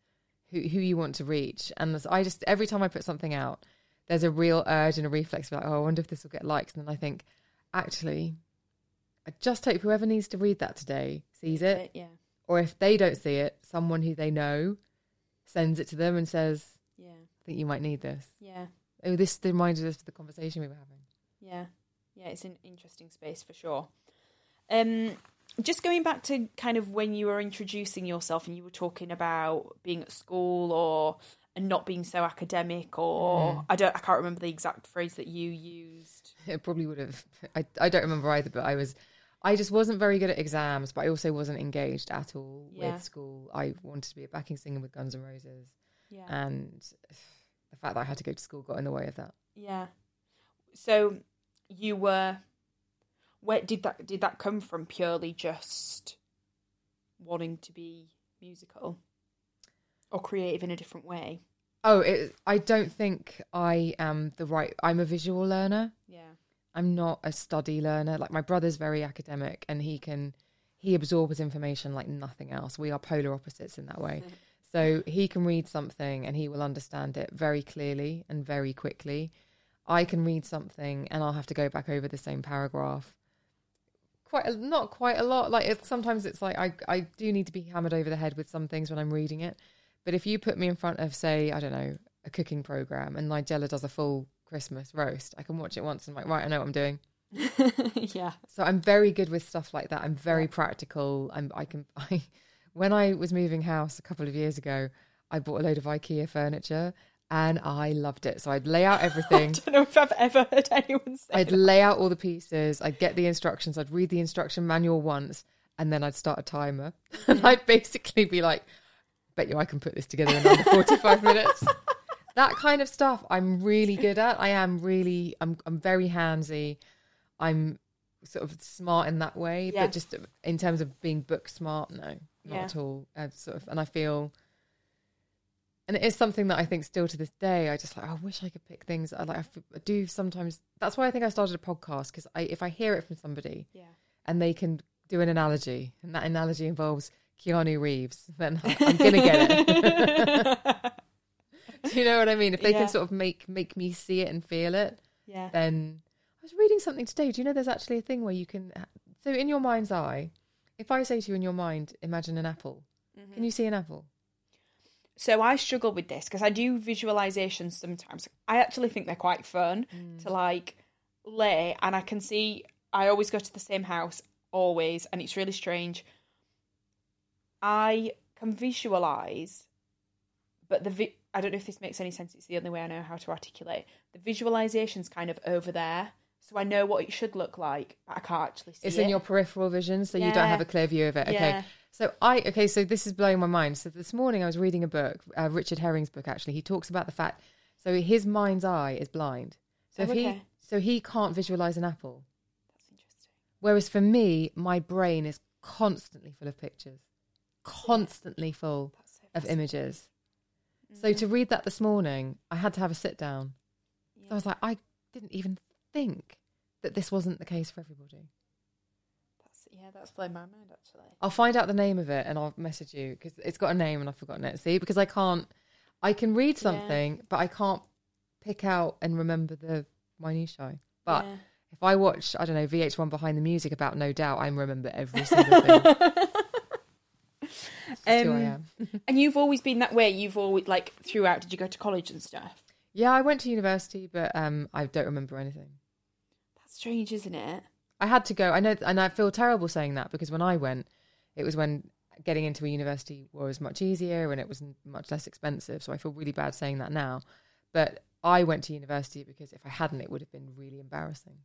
who, who you want to reach. And I just, every time I put something out, there's a real urge and a reflex of like, oh, I wonder if this will get likes. And then I think, actually, I just hope whoever needs to read that today sees it yeah, or if they don't see it, someone who they know sends it to them and says, yeah, I think you might need this. yeah, Oh, this reminded us of the conversation we were having. yeah, yeah. It's an interesting space for sure. Um, just going back to kind of when you were introducing yourself and you were talking about being at school or and not being so academic or I don't I can't remember the exact phrase that you used. It probably would have, I, I don't remember either, but I was, I just wasn't very good at exams, but I also wasn't engaged at all Yeah. with school. I wanted to be a backing singer with Guns N' Roses. Yeah. And the fact that I had to go to school got in the way of that. Yeah. So you were where did that did that come from purely just wanting to be musical or creative in a different way? Oh, it, I don't think I am the right, I'm a visual learner. Yeah. I'm not a study learner. Like my brother's very academic and he can he absorbs information like nothing else. We are polar opposites in that way. *laughs* So he can read something and he will understand it very clearly and very quickly. I can read something and I'll have to go back over the same paragraph. Quite a, not quite a lot. Like it, sometimes it's like I I do need to be hammered over the head with some things when I'm reading it. But if you put me in front of say I don't know a cooking program and Nigella does a full Christmas roast, I can watch it once and I'm like right I know what I'm doing. *laughs* yeah. So I'm very good with stuff like that. I'm very practical. I'm I can *laughs* I when I was moving house a couple of years ago, I bought a load of IKEA furniture and I loved it. So I'd lay out *laughs* everything. I don't know if I've ever heard anyone say I'd that. lay out all the pieces. I'd get the instructions. I'd read the instruction manual once, and then I'd start a timer. And I'd basically be like, "Bet you I can put this together in under forty-five minutes." *laughs* That kind of stuff, I'm really good at. I am really, I'm, I'm very handsy. I'm sort of smart in that way, Yeah. but just in terms of being book smart, no, not Yeah. at all. i sort of, and I feel. And it is something that I think still to this day, I just like, oh, I wish I could pick things. I like, I do sometimes. That's why I think I started a podcast because I, if I hear it from somebody Yeah. and they can do an analogy, and that analogy involves Keanu Reeves, then *laughs* I'm gonna get it. *laughs* do you know what I mean? If they Yeah. can sort of make make me see it and feel it, yeah. then I was reading something today. Do you know there's actually a thing where you can so in your mind's eye, if I say to you in your mind, imagine an apple, Mm-hmm. can you see an apple? So I struggle with this because I do visualizations sometimes. I actually think they're quite fun to like lay, and I can see. I always go to the same house, always, and it's really strange. I can visualize, but the vi- I don't know if this makes any sense. It's the only way I know how to articulate. The visualization's kind of over there, so I know what it should look like, but I can't actually see it. It's it. in your peripheral vision, so you don't have a clear view of it. Okay. Yeah. So I okay, so this is blowing my mind. So this morning I was reading a book, uh, Richard Herring's book. Actually, he talks about the fact so his mind's eye is blind, so Oh, if he so he can't visualize an apple. That's interesting. Whereas for me, my brain is constantly full of pictures, constantly full so of images. So mm-hmm. to read that this morning, I had to have a sit down. So I was like, I didn't even think that this wasn't the case for everybody. That's, yeah, that's blown my mind actually. I'll find out the name of it and I'll message you because it's got a name and I've forgotten it. See, because I can't, I can read Yeah. something, but I can't pick out and remember the minutiae. But Yeah. if I watch, I don't know, VH1 Behind the Music about No Doubt, I remember every single thing. *laughs* That's who I Um, am. *laughs* And you've always been that way. You've always like throughout. Did you go to college and stuff? Yeah, I went to university, but um, I don't remember anything. That's strange, isn't it? I had to go. I know, and I feel terrible saying that because when I went, it was when getting into a university was much easier and it was much less expensive. So I feel really bad saying that now. But I went to university because if I hadn't, it would have been really embarrassing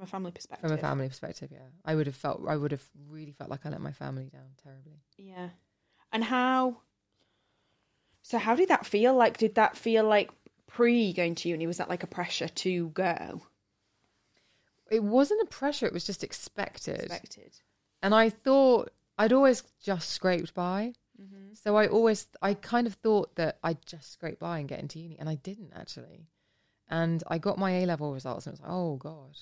From a family perspective. from a family perspective. Yeah, I would have felt, I would have really felt like I let my family down terribly. Yeah. And how? So how did that feel? Like, did that feel like pre going to uni? Was that like a pressure to go? It wasn't a pressure; it was just expected. Expected. and I thought I'd always just scraped by. Mm-hmm. So I always, I kind of thought that I'd just scrape by and get into uni, and I didn't actually. And I got my A level results, and it was like, oh god.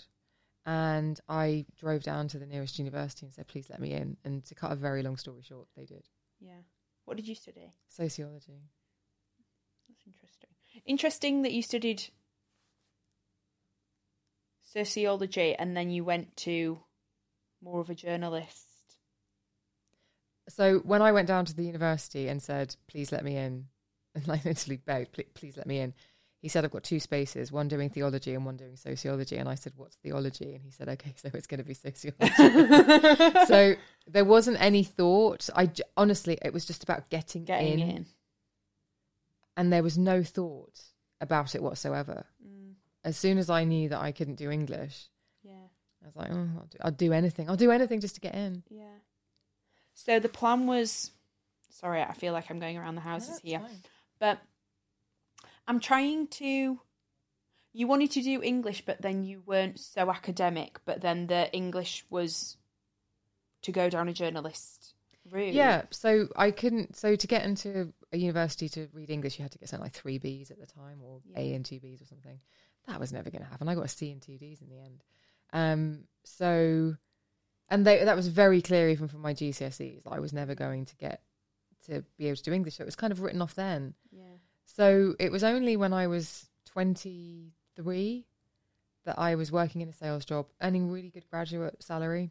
And I drove down to the nearest university and said, please let me in. And to cut a very long story short, they did Yeah. What did you study? sociology. That's interesting. Interesting that you studied sociology and then you went to more of a journalist. So when I went down to the university and said, please let me in, *laughs* and like literally begged, please let me in, he said, I've got two spaces, one doing theology and one doing sociology. And I said, what's theology? And he said, okay, so it's going to be sociology. *laughs* so there wasn't any thought. I j- honestly, it was just about getting, Getting in, in. and there was no thought about it whatsoever. Mm. As soon as I knew that I couldn't do English, Yeah. I was like, oh, I'll do, I'll do anything. I'll do anything just to get in. Yeah. So the plan was sorry, I feel like I'm going around the houses that's here. fine. But I'm trying to you wanted to do English but then you weren't so academic, but then the English was to go down a journalist route. Yeah, so I couldn't. So to get into a university to read English, you had to get something like three Bs at the time, or A and two Bs or something. That was never going to happen. I got a C and two Ds in the end. Um, so, and they, that was very clear even from my GCSEs. that I was never going to get to be able to do English. So it was kind of written off then. Yeah. So it was only when I was 23 that I was working in a sales job, earning really good graduate salary,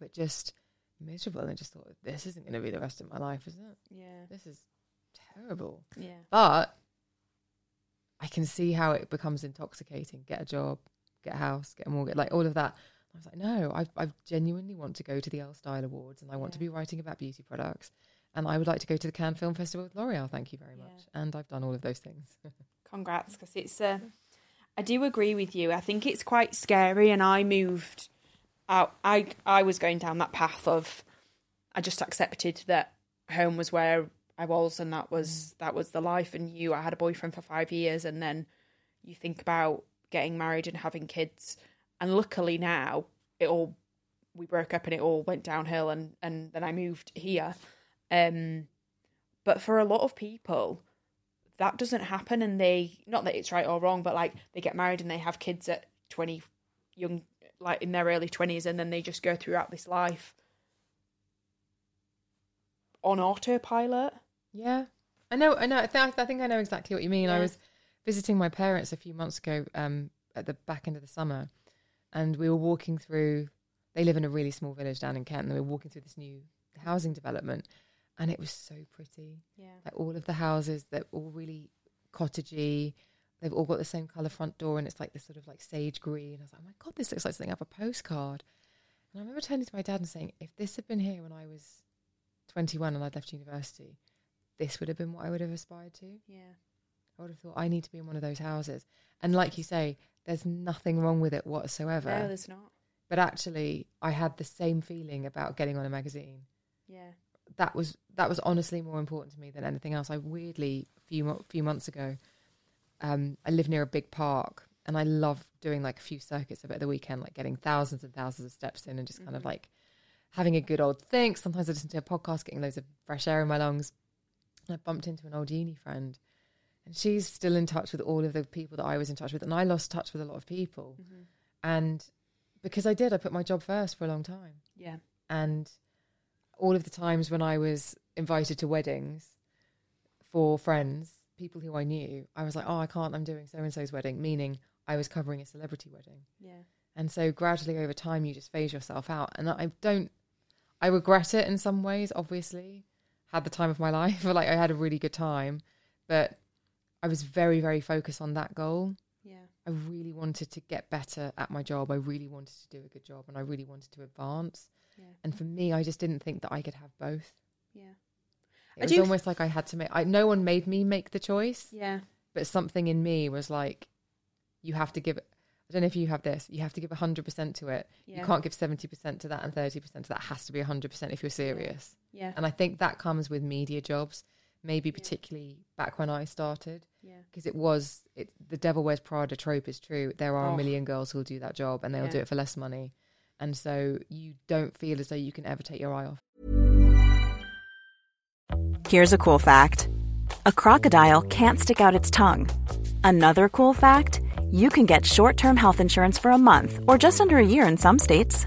but just miserable. And I just thought, this isn't going to be the rest of my life, is it? Yeah. This is terrible. Yeah. But I can see how it becomes intoxicating. Get a job, get a house, get a mortgage, like all of that. I was like, no, I, I genuinely want to go to the Elle Style Awards and I want to be writing about beauty products. And I would like to go to the Cannes Film Festival with L'Oreal. Thank you very Yeah. much. And I've done all of those things. *laughs* Congrats, because it's. Uh, I do agree with you. I think it's quite scary, and I moved out. I I was going down that path of. I just accepted that home was where I was, and that was that was the life. And you, I had a boyfriend for five years, and then you think about getting married and having kids. And luckily now, it all we broke up, and it all went downhill, and and then I moved here. Um, but for a lot of people, that doesn't happen and they not that it's right or wrong but like they get married and they have kids at 20 young like in their early 20s and then they just go throughout this life on autopilot Yeah, I know. I know. I, th- I think I know exactly what you mean. I was visiting my parents a few months ago um, at the back end of the summer, and we were walking through. They live in a really small village down in Kent, and we were walking through this new housing development, and it was so pretty. yeah Like all of the houses, they're all really cottagey. They've all got the same color front door, and it's like this sort of like sage green. I was like, oh my god, this looks like something out of a postcard. And I remember turning to my dad and saying, if this had been here when I was 21 and I'd left university, this would have been what I would have aspired to. yeah I would have thought I need to be in one of those houses. And like you say, there's nothing wrong with it whatsoever. no there's not but actually, I had the same feeling about getting on a magazine. yeah That was that was honestly more important to me than anything else. I weirdly a few few months ago, um, I live near a big park, and I love doing like a few circuits of it at the weekend, like getting thousands and thousands of steps in, and just kind of like having a good old think. Sometimes I listen to a podcast, getting loads of fresh air in my lungs. And I bumped into an old uni friend, and she's still in touch with all of the people that I was in touch with, and I lost touch with a lot of people. And because I did, I put my job first for a long time, yeah and all of the times when I was invited to weddings for friends, people who I knew, I was like, "Oh, I can't. I'm doing so and so's wedding," meaning I was covering a celebrity wedding. yeah And so gradually over time, you just phase yourself out. And I don't, I regret it in some ways, obviously. Had the time of my *laughs* life. like I had a really good time, but I was very, very focused on that goal. yeah I really wanted to get better at my job. I really wanted to do a good job and I really wanted to advance. Yeah. And for me, I just didn't think that I could have both. Yeah. It I was almost like I had to make I no one made me make the choice, Yeah. but something in me was like you have to give I don't know if you have this. You have to give 100% to it. Yeah. You can't give 70% to that and 30% to that. It has to be 100% if you're serious. Yeah. And I think that comes with media jobs, maybe particularly back when I started, Yeah. because it was it, the devil wears Prada trope is true. There are Oh. a million girls who'll do that job and they'll Yeah. do it for less money, and so you don't feel as though you can ever take your eye off. Here's a cool fact a crocodile can't stick out its tongue. Another cool fact you can get short term health insurance for a month or just under a year in some states.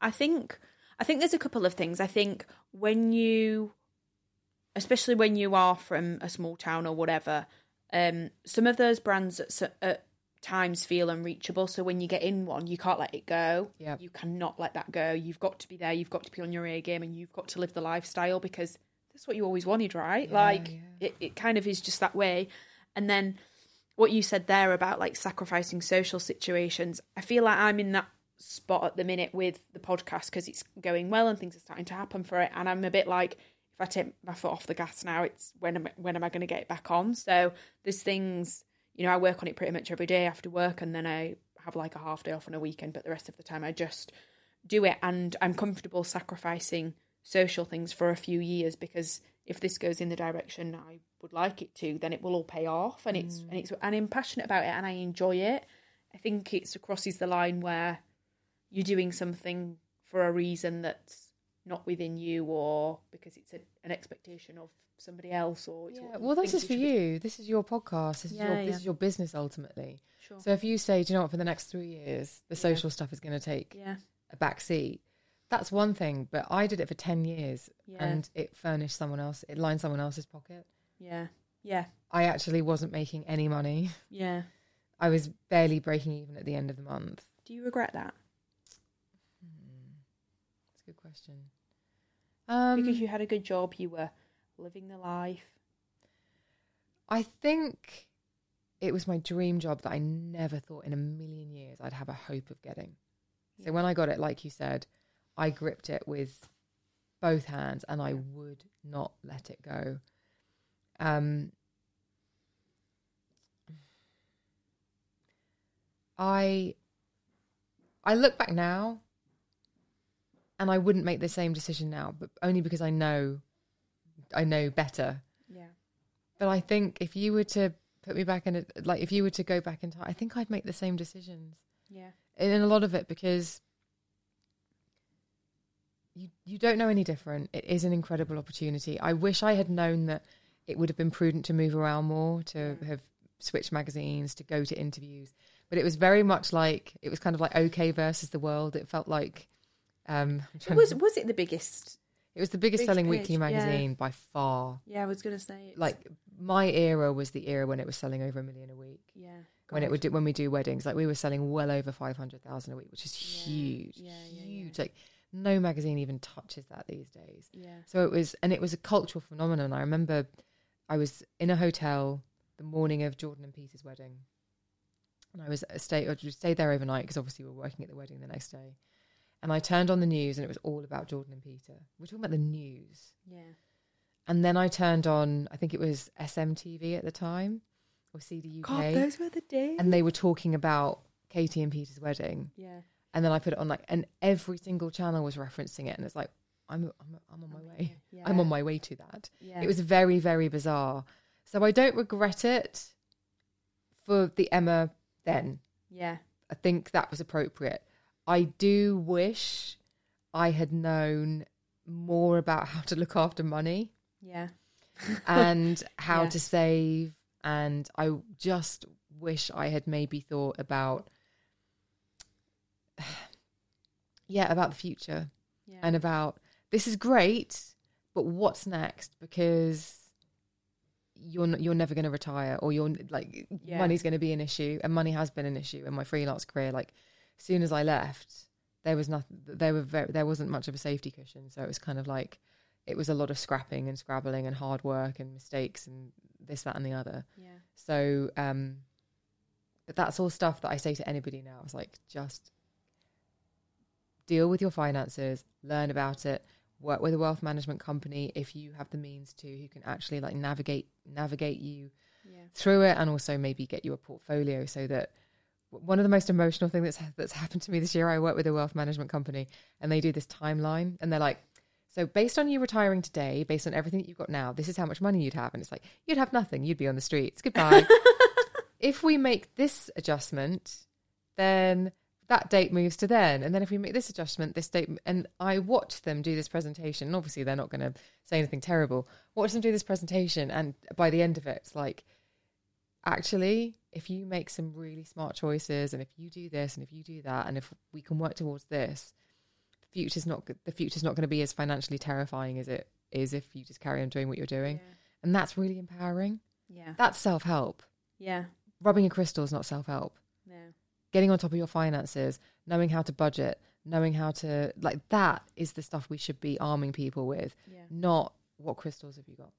I think I think there's a couple of things. I think when you especially when you are from a small town or whatever, um some of those brands at, at times feel unreachable. So when you get in one, you can't let it go. Yep. You cannot let that go. You've got to be there. You've got to be on your A game and you've got to live the lifestyle because that's what you always wanted, right? Yeah, like yeah. It, it kind of is just that way. And then what you said there about like sacrificing social situations, I feel like I'm in that spot at the minute with the podcast because it's going well and things are starting to happen for it. And I'm a bit like, if I take my foot off the gas now, it's when am when am I going to get it back on? So there's things, you know, I work on it pretty much every day after work, and then I have like a half day off on a weekend, but the rest of the time I just do it, and I'm comfortable sacrificing social things for a few years because if this goes in the direction I would like it to, then it will all pay off, and it's mm. and it's and I'm passionate about it and I enjoy it. I think it's crosses the line where you're doing something for a reason that's not within you or because it's a, an expectation of somebody else or it's Yeah, well, this is for should be. you. This is your podcast. This is your Yeah, this yeah. is your business ultimately. Sure. So if you say, do you know what, for the next three years, the Yeah. social stuff is going to take yeah, a back seat. That's one thing, but I did it for ten years, Yeah. and it furnished someone else. It lined someone else's pocket. yeah, yeah, I actually wasn't making any money. yeah. I was barely breaking even at the end of the month. Do you regret that? Good question. Um, because you had a good job, you were living the life. I think it was my dream job that I never thought in a million years I'd have a hope of getting. So when I got it, like you said, I gripped it with both hands and I would not let it go. Um, I I look back now and I wouldn't make the same decision now, but only because I know I know better. Yeah, But I think if you were to put me back in it, like if you were to go back in time, I think I'd make the same decisions. yeah, And in a lot of it because you you don't know any different. It is an incredible opportunity. I wish I had known that it would have been prudent to move around more, to have switched magazines, to go to interviews. But it was very much like it was kind of like OK versus the world. It felt like um, was was it the biggest? it was the biggest Big selling page, weekly yeah. magazine by far. Yeah, I was gonna say it's- Like my era was the era when it was selling over a million a week. yeah, when it would do, when we do weddings, like we were selling well over five hundred thousand a week, which is Yeah, huge, yeah, yeah, huge. yeah. Like no magazine even touches that these days. Yeah, So it was, and it was a cultural phenomenon. I remember I was in a hotel the morning of Jordan and Peter's wedding, and I was a stay or stayed there overnight because obviously we were working at the wedding the next day. And I turned on the news, and it was all about Jordan and Peter. We're talking about the news. yeah, And then I turned on, I think it was SMTV at the time, or CD UK God, those were the days. and they were talking about Katie and Peter's wedding. yeah, And then I put it on like, and every single channel was referencing it. And it's like, I'm I'm, I'm on my way. yeah. *laughs* I'm on my way to that. Yeah. It was very very bizarre. So I don't regret it for the Emma then. Yeah. I think that was appropriate. I do wish I had known more about how to look after money Yeah. and *laughs* how Yeah. to save. And I just wish I had maybe thought about, *sighs* yeah, about the future Yeah. and about this is great, but what's next? Because you're n- you're never going to retire, or you're like Yeah. money's going to be an issue, and money has been an issue in my freelance career. Like, as soon as I left, there was nothing. There were very, there wasn't much of a safety cushion, so it was kind of like it was a lot of scrapping and scrabbling and hard work and mistakes and this, that, and the other. Yeah. So, um, but that's all stuff that I say to anybody now. It's like just deal with your finances, learn about it, work with a wealth management company if you have the means to, who can actually like navigate navigate you Yeah. through it, and also maybe get you a portfolio so that. One of the most emotional things that's that's happened to me this year. I work with a wealth management company, and they do this timeline, and they're like, so based on you retiring today, based on everything that you've got now, this is how much money you'd have. And it's like, you'd have nothing. You'd be on the streets. Goodbye. *laughs* if we make this adjustment, then that date moves to then. And then if we make this adjustment, this date, and I watch them do this presentation. And obviously, they're not going to say anything terrible. Watch them do this presentation. And by the end of it, it's like, actually, if you make some really smart choices and if you do this and if you do that, and if we can work towards this, the future's not the future's not going to be as financially terrifying as it is if you just carry on doing what you're doing. And that's really empowering. Yeah. That's self help. Yeah. Rubbing a crystal is not self help. No. Getting on top of your finances, knowing how to budget, knowing how to like that is the stuff we should be arming people with, Yeah. not what crystals have you got.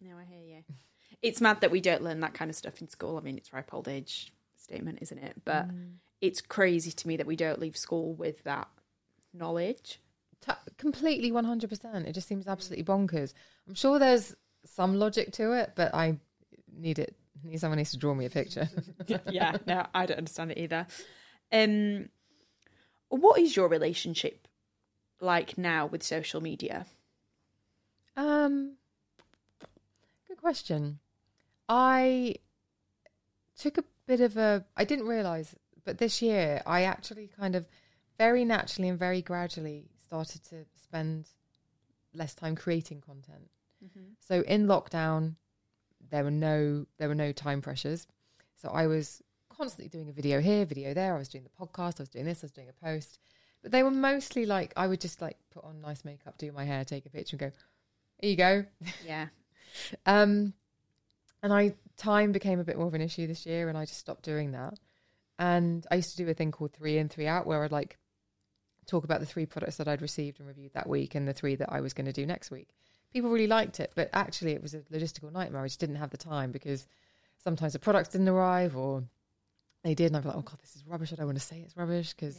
No, I hear you. *laughs* It's mad that we don't learn that kind of stuff in school. I mean, it's ripe old age statement, isn't it? But it's crazy to me that we don't leave school with that knowledge. T- completely 100%. It just seems absolutely bonkers. I'm sure there's some logic to it, but I need it. Need someone needs to draw me a picture. *laughs* *laughs* yeah, no, I don't understand it either. Um, what is your relationship like now with social media? Um, good question. I took a bit of a. I didn't realize, but this year I actually kind of very naturally and very gradually started to spend less time creating content. So in lockdown, there were no there were no time pressures. So I was constantly doing a video here, video there. I was doing the podcast. I was doing this. I was doing a post. But they were mostly like I would just like put on nice makeup, do my hair, take a picture, and go, "Here you go." Yeah, *laughs* Um, and I time became a bit more of an issue this year, and I just stopped doing that. And I used to do a thing called three in, three out, where I'd like talk about the three products that I'd received and reviewed that week, and the three that I was going to do next week. People really liked it, but actually, it was a logistical nightmare. I just didn't have the time because sometimes the products didn't arrive, or they did, and I'd be like, "Oh God, this is rubbish. I don't want to say it's rubbish because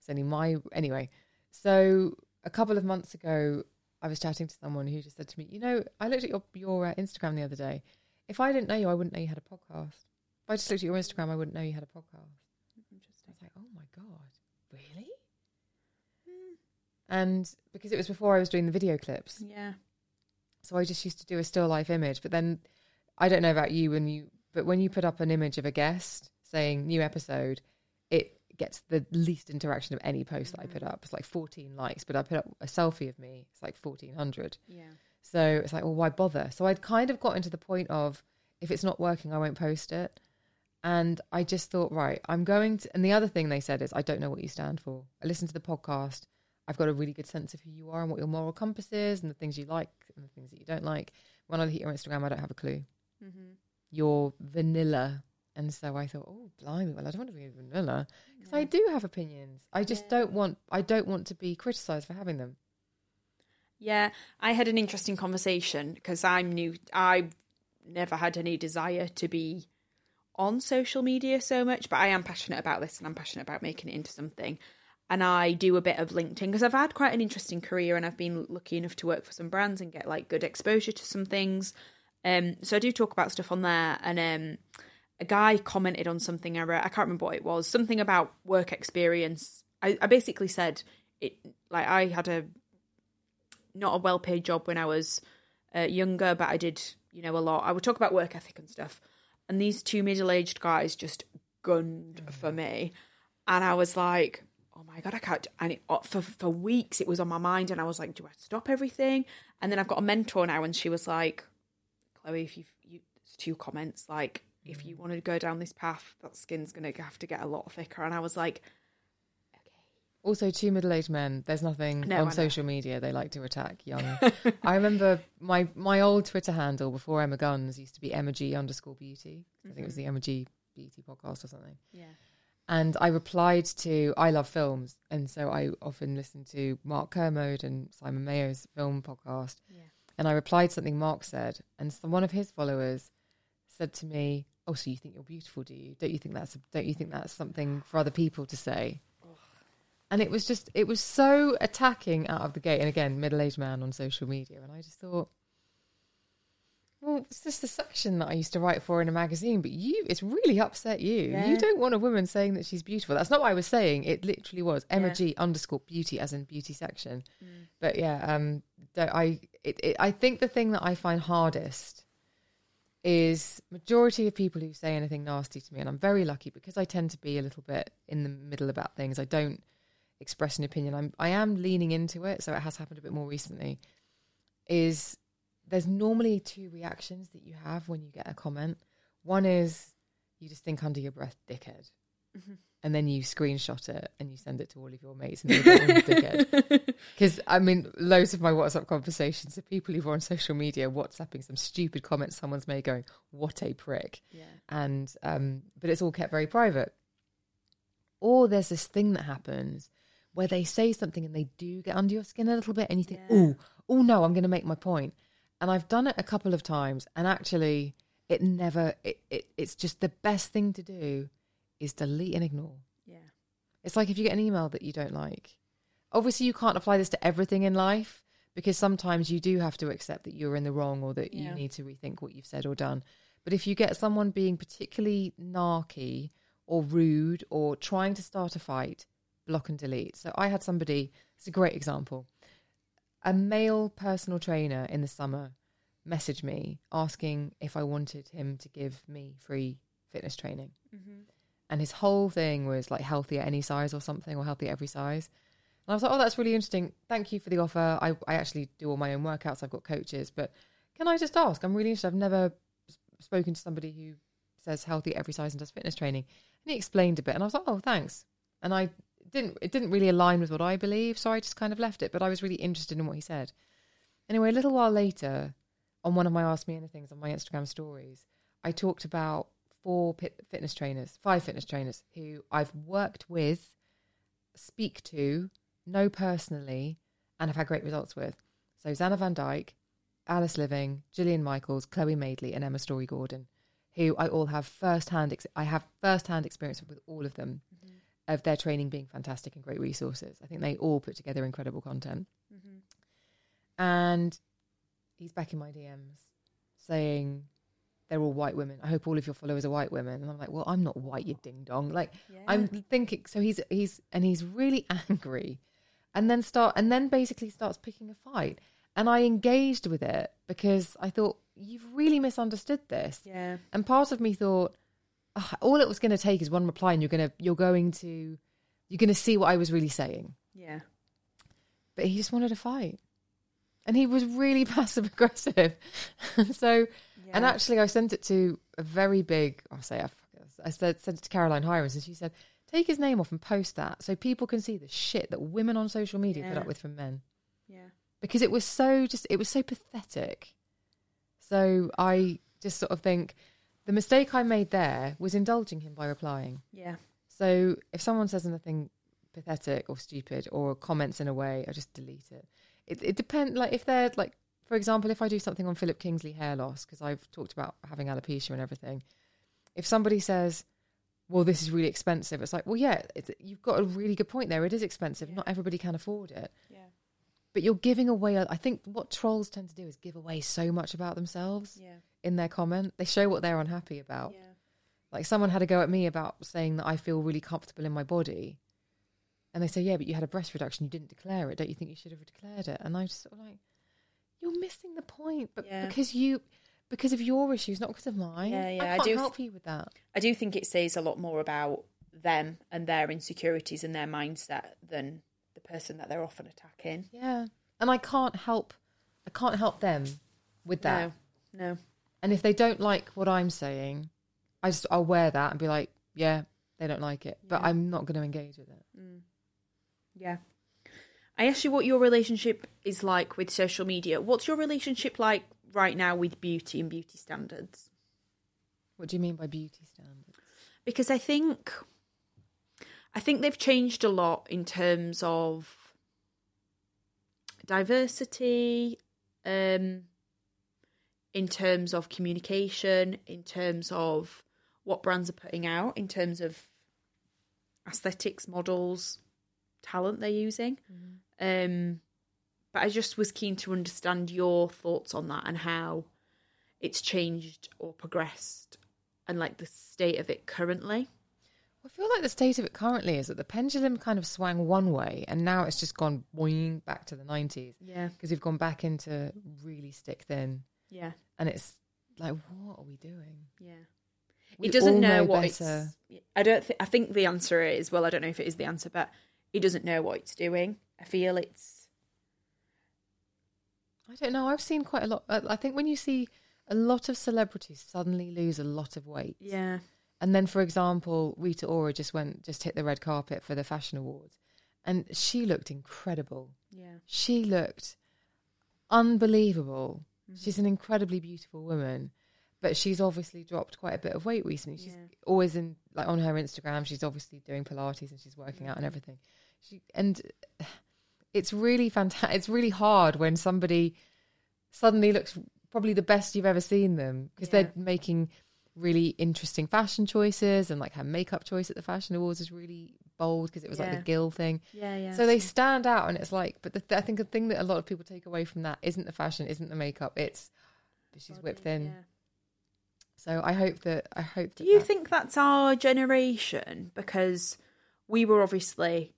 it's only my anyway." So a couple of months ago, I was chatting to someone who just said to me, "You know, I looked at your your uh, Instagram the other day. If I didn't know you, I wouldn't know you had a podcast. If I just looked at your Instagram, I wouldn't know you had a podcast." I was like, "Oh my god, really?" Hmm. And because it was before I was doing the video clips, yeah, so I just used to do a still life image. But then I don't know about you when you, but when you put up an image of a guest saying new episode, it gets the least interaction of any post that I put mm. up. It's like 14 likes, but I put up a selfie of me, it's like 1400. yeah, So it's like, well, why bother? So I'd kind of gotten to the point of if it's not working, I won't post it. And I just thought, right, I'm going to. And the other thing they said is, I don't know what you stand for. I listened to the podcast. I've got a really good sense of who you are and what your moral compass is and the things you like and the things that you don't like. When I at your Instagram, I don't have a clue. Mm-hmm. You're vanilla. And so I thought, oh, blimey, well, I don't want to be vanilla because I do have opinions. I just don't want. I don't want to be criticised for having them. Yeah. I had an interesting conversation because I'm new. I've never had any desire to be on social media so much, but I am passionate about this and I'm passionate about making it into something. And I do a bit of LinkedIn because I've had quite an interesting career and I've been lucky enough to work for some brands and get like good exposure to some things. Um, so I do talk about stuff on there. And um, a guy commented on something I wrote. I can't remember what it was. Something about work experience. I, I basically said it like I had a not a well paid job when I was uh, younger, but I did, you know, a lot. I would talk about work ethic and stuff. And these two middle aged guys just gunned for me. And I was like, oh my God, I can't. And it, uh, for, for weeks, it was on my mind. And I was like, do I stop everything? And then I've got a mentor now, and she was like, Chloe, if you've, you, it's two comments, like, if you want to go down this path, that skin's going to have to get a lot thicker. And I was like, Also, two middle-aged men. There's nothing No, on social media. They like to attack young. *laughs* I remember my my old Twitter handle before Emma Guns used to be Emma G underscore Beauty. I think it was mm-hmm. the Emma G Beauty podcast or something. yeah. And I replied to I love films, and so I often listen to Mark Kermode and Simon Mayo's film podcast. Yeah. And I replied something Mark said, and some, one of his followers said to me, "Oh, so you think you're beautiful, do you? Don't you think that's don't you think that's something for other people to say?" And it was just it was so attacking out of the gate. And again, middle aged man on social media, and I just thought. Well, it's just the section that I used to write for in a magazine, but you, it's really upset you. Yeah. You don't want a woman saying that she's beautiful. That's not what I was saying. It literally was Emma Yeah. G underscore beauty as in beauty section. But yeah, um, I, it, it, I think the thing that I find hardest is majority of people who say anything nasty to me, and I'm very lucky because I tend to be a little bit in the middle about things. I don't express an opinion. I'm, I am leaning into it, so it has happened a bit more recently. Is there's normally two reactions that you have when you get a comment. One is you just think under your breath, dickhead. And then you screenshot it and you send it to all of your mates and they go, "Oh, dickhead. *laughs* Because, I mean, loads of my WhatsApp conversations are people who are on social media WhatsApping some stupid comment someone's made going, what a prick. Yeah. And, um, but it's all kept very private. Or there's this thing that happens where they say something and they do get under your skin a little bit and you think, oh, oh no, I'm going to make my point. And I've done it a couple of times and actually it never, it, it, it's just the best thing to do is delete and ignore. Yeah. It's like if you get an email that you don't like. Obviously, you can't apply this to everything in life because sometimes you do have to accept that you're in the wrong or that you need to rethink what you've said or done. But if you get someone being particularly narky or rude or trying to start a fight, block and delete. So I had somebody, it's a great example. A male personal trainer in the summer messaged me asking if I wanted him to give me free fitness training. Mm-hmm. And his whole thing was like healthy at any size or something or healthy at every size. And i was like oh that's really interesting. Thank you for the offer. I, I actually do all my own workouts. I've got coaches. But can i just ask? I'm really interested. I've never spoken to somebody who says healthy at every size and does fitness training. And he explained a bit. And i was like oh thanks. And i didn't it didn't really align with what i believe so i just kind of left it but i was really interested in what he said anyway a little while later on one of my ask me anythings on my instagram stories i talked about four pit fitness trainers five fitness trainers who i've worked with speak to know personally and have had great results with so Zanna Van Dijk, Alice Liveing, Jillian Michaels, Chloe Madeley, and Emma Storey Gordon, who I all have first-hand. Ex- I have first-hand experience with all of them, of their training being fantastic and great resources. I think they all put together incredible content. Mm-hmm. And he's back in my DMs saying they're all white women. I hope all of your followers are white women. And I'm like, well, I'm not white, you ding dong. Like, I'm thinking. So he's he's and he's really *laughs* angry, and then start and then basically starts picking a fight. And I engaged with it because I thought you've really misunderstood this. Yeah. And part of me thought, "Ah, all it was going to take is one reply, and you're gonna you're going to you're going to see what I was really saying. Yeah. But he just wanted a fight, and he was really *laughs* passive aggressive. *laughs* so, and actually, I sent it to a very big. I'll say I, I said sent it to Caroline Hirons, and she said, "Take his name off and post that so people can see the shit that women on social media put up with from men." Yeah. because it was so just it was so pathetic. So I just sort of think the mistake I made there was indulging him by replying. Yeah. So if someone says anything pathetic or stupid or comments in a way, I just delete it. It, it depends. Like if they're like, for example, if I do something on Philip Kingsley hair loss because I've talked about having alopecia and everything. If somebody says, "Well, this is really expensive," it's like, "Well, yeah, it's, you've got a really good point there. It is expensive. Not everybody can afford it." Yeah. but you're giving away i think what trolls tend to do is give away so much about themselves Yeah. In their comment they show what they're unhappy about Yeah. like someone had a go at me about saying that i feel really comfortable in my body and they say, "Yeah, but you had a breast reduction. You didn't declare it. Don't you think you should have declared it?" And I just sort of like, "You're missing the point." But Yeah. because you, because of your issues, not because of mine. Yeah, yeah, I I can't do help you with that. I do think it says a lot more about them and their insecurities and their mindset than the person that they're often attacking. Yeah, and I can't help, I can't help them with that. No, no. And if they don't like what I'm saying, I just I'll wear that and be like, "Yeah, they don't like it," but Yeah. I'm not going to engage with it. Yeah. I asked you what your relationship is like with social media. What's your relationship like right now with beauty and beauty standards? What do you mean by beauty standards? Because I think I think they've changed a lot in terms of diversity, um, in terms of communication, in terms of what brands are putting out, in terms of aesthetics, models, talent they're using. Um, but I just was keen to understand your thoughts on that and how it's changed or progressed and like the state of it currently. I feel like the state of it currently is that the pendulum kind of swung one way and now it's just gone boing back to the 90s. Yeah. Because we've gone back into really stick thin. Yeah. And it's like, what are we doing? Yeah. We it doesn't know, know what better. it's. I don't. I think the answer is well. I don't know if it is the answer, but it doesn't know what it's doing. I feel it's. I don't know. I've seen quite a lot. I I think when you see a lot of celebrities suddenly lose a lot of weight. Yeah. And then, for example, Rita Ora just went, just hit the red carpet for the Fashion Awards. And she looked incredible. Yeah. She looked unbelievable. Mm-hmm. She's an incredibly beautiful woman, but she's obviously dropped quite a bit of weight recently. She's Yeah. always in like on her Instagram. She's obviously doing Pilates and she's working out and everything. She and it's really fantastic. It's really hard when somebody suddenly looks probably the best you've ever seen them because Yeah. they're making really interesting fashion choices and like her makeup choice at the fashion awards is really bold because it was like the gill thing Yeah. Yeah. so they stand out, and it's like, but the th- I think the thing that a lot of people take away from that isn't the fashion, isn't the makeup, it's but she's whipped thin. So I hope that I hope that Do you that- think that's our generation? Because we were obviously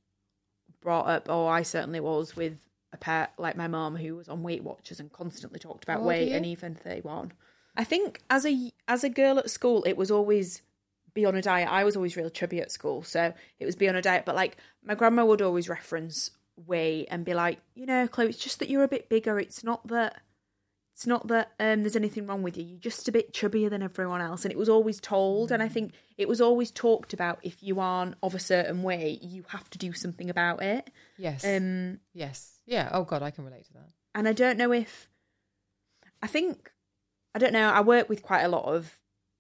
brought up, or I certainly was, with a pet like my mum who was on Weight Watchers and constantly talked about How weight and even 31. I think as a as a girl at school, it was always be on a diet. I was always real chubby at school, so it was be on a diet. But like my grandma would always reference weight and be like, you know, Chloe, it's just that you're a bit bigger. It's not that it's not that um, there's anything wrong with you. You're just a bit chubbier than everyone else. And it was always told. And I think it was always talked about if you aren't of a certain weight, you have to do something about it. yes, Um, yes, yeah. Oh God, I can relate to that. and I don't know if. I think. I don't know. I work with quite a lot of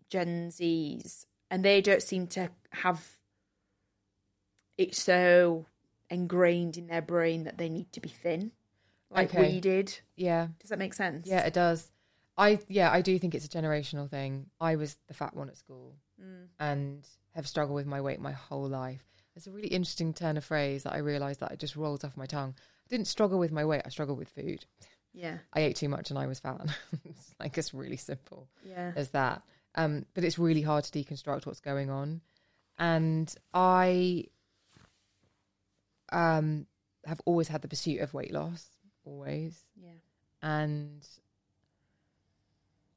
Gen Zs, and they don't seem to have it so ingrained in their brain that they need to be thin, like Okay. we did. Yeah, Does that make sense? yeah, it does. I yeah, I do think it's a generational thing. I was the fat one at school Mm. and have struggled with my weight my whole life. It's a really interesting turn of phrase that I realised that it just rolls off my tongue. I didn't struggle with my weight. I struggled with food. Yeah. I ate too much and I was fat. *laughs* it's like it's really simple. Yeah. as that. Um, but it's really hard to deconstruct what's going on. And I um, have always had the pursuit of weight loss, always. Yeah. And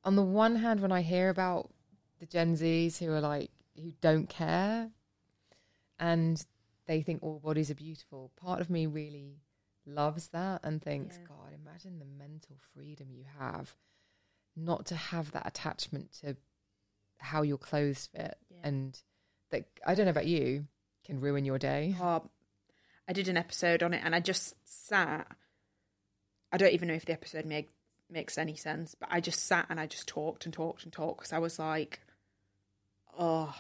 on the one hand, when I hear about the Gen Zs who are like, who don't care and they think all bodies are beautiful, part of me really loves that and thinks, Yeah. God, imagine the mental freedom you have not to have that attachment to how your clothes fit Yeah. and that I don't know about you can ruin your day. Oh, I did an episode on it, and I just sat. I don't even know if the episode make, makes any sense, but I just sat and I just talked and talked and talked because I was like, oh,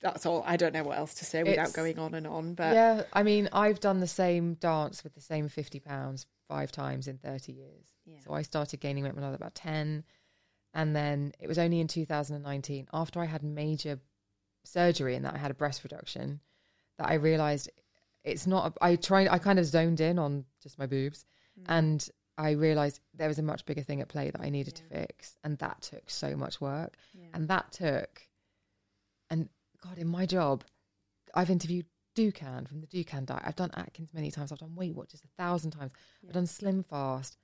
that's all. I don't know what else to say without It's- going on and on. But yeah, I mean, I've done the same dance with the same 50 pounds five times in 30 years. Yeah. So I started gaining weight when I was about 10. And then it was only in 2019, after I had major surgery and that I had a breast reduction, that I realized it's not, I tried, I kind of zoned in on just my boobs. Mm. And I realized there was a much bigger thing at play that I needed to fix. And that took so much work. And that took, and God, in my job, I've interviewed Dukan from the Dukan diet. I've done Atkins many times. I've done Weight Watchers a thousand times. I've done Slim Fast.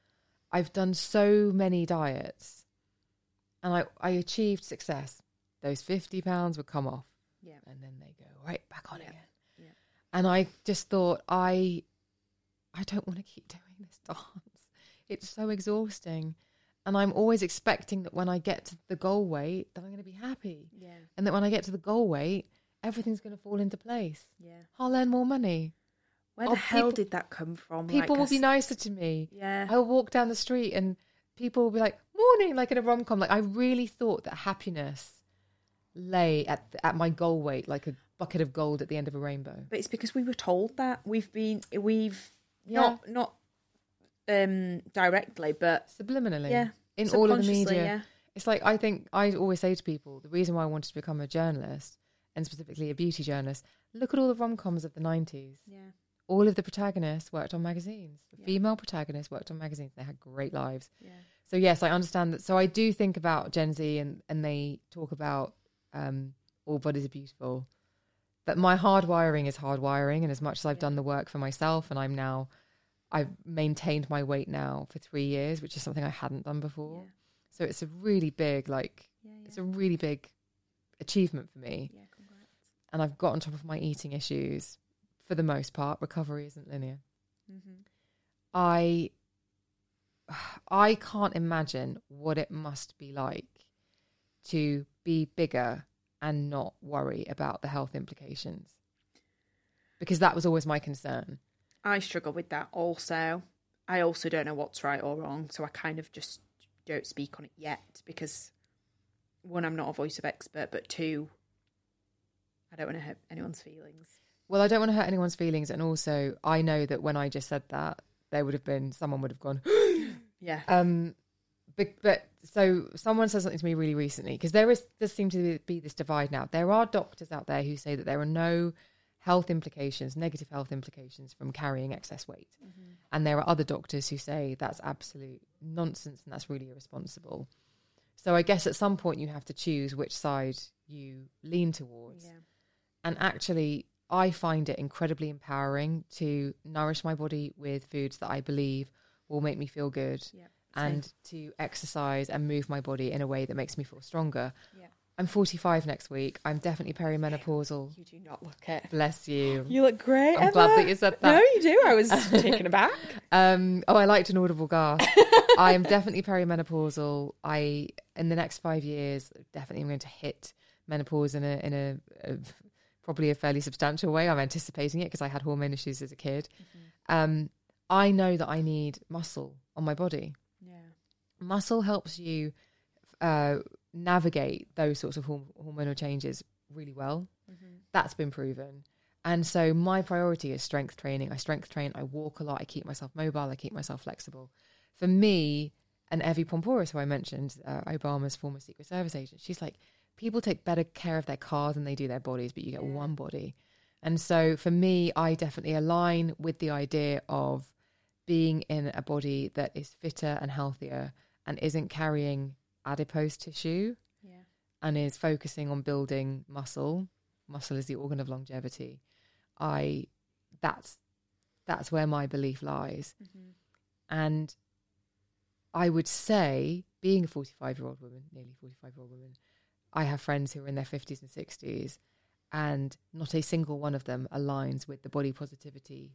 I've done so many diets, and I I achieved success. Those fifty pounds would come off, Yeah. and then they go right back on Yeah. again. Yeah. And I just thought I I don't want to keep *laughs* doing this dance. It's so exhausting. And I'm always expecting that when I get to the goal weight that I'm going to be happy. Yeah. And that when I get to the goal weight, everything's going to fall into place. Yeah. I'll earn more money. Where Oh, the hell people- did that come from? People Like will a be nicer to me. Yeah. I will walk down the street and people will be like, "Morning," like in a rom com. Like I really thought that happiness lay at at my goal weight, like a bucket of gold at the end of a rainbow. But it's because we were told that we've been we've Yeah. not not um directly, but Subliminally, Yeah, in all of the media. yeah. It's like I think I always say to people, the reason why I wanted to become a journalist and specifically a beauty journalist, look at all the rom coms of the nineties. yeah, All of the protagonists worked on magazines. The Yeah. female protagonists worked on magazines. They had great lives. yeah, So yes, I understand that. So I do think about Gen Z and and they talk about um, all bodies are beautiful, but my hardwiring is hardwiring, and as much as I've done the work for myself, and I'm now I've maintained my weight now for three years, which is something I hadn't done before. Yeah. So it's a really big like yeah, yeah. it's a really big achievement for me, yeah, congrats. and I've got on top of my eating issues for the most part. Recovery isn't linear. Mm-hmm. I I can't imagine what it must be like to be bigger and not worry about the health implications. Because that was always my concern. I struggle with that also. I also don't know what's right or wrong, so I kind of just don't speak on it yet because one, I'm not a voice of expert, but two, I don't want to hurt anyone's feelings. Well, I don't want to hurt anyone's feelings and also I know that when I just said that there would have been someone would have gone *gasps* Yeah, Um, but, but so someone said something to me really recently because there is does seem to be this divide now. There are doctors out there who say that there are no health implications, negative health implications from carrying excess weight, and there are other doctors who say that's absolute nonsense and that's really irresponsible. So I guess at some point you have to choose which side you lean towards. yeah, And actually, I find it incredibly empowering to nourish my body with foods that I believe will make me feel good and to exercise and move my body in a way that makes me feel stronger. Yeah. I'm 45 next week. I'm definitely perimenopausal. You do not look it. Bless you. *gasps* You look great. I'm glad that you said that. No, you do. I was *laughs* taken aback. Um, oh, I liked an audible gasp. *laughs* I am definitely perimenopausal. I in the next five years definitely am going to hit menopause in a in a, a probably a fairly substantial way. I'm anticipating it because I had hormone issues as a kid. Um, I know that I need muscle on my body. Yeah, Muscle helps you uh, navigate those sorts of horm- hormonal changes really well. That's been proven. And so my priority is strength training. I strength train, I walk a lot, I keep myself mobile, I keep myself flexible. For me, and Evy Poumpouras, who I mentioned, uh, Obama's former Secret Service agent, she's like, people take better care of their cars than they do their bodies, but you get one body. And so for me, I definitely align with the idea of being in a body that is fitter and healthier and isn't carrying adipose tissue yeah, and is focusing on building muscle. Muscle is the organ of longevity. I that's that's where my belief lies. And I would say, being a 45 year old woman, nearly 45 year old woman, I have friends who are in their 50s and 60s, and not a single one of them aligns with the body positivity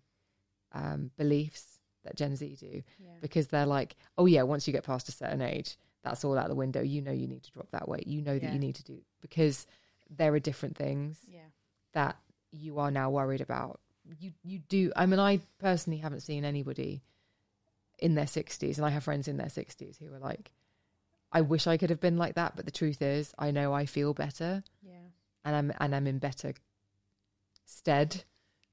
um, beliefs that Gen Z do yeah. because they're like, oh yeah, once you get past a certain age, that's all out the window. You know you need to drop that weight. You know that you need to do because there are different things yeah. that you are now worried about. You you do. I mean, I personally haven't seen anybody in their sixties, and I have friends in their sixties who are like, I wish I could have been like that, but the truth is, I know I feel better, Yeah, and I'm and I'm in better stead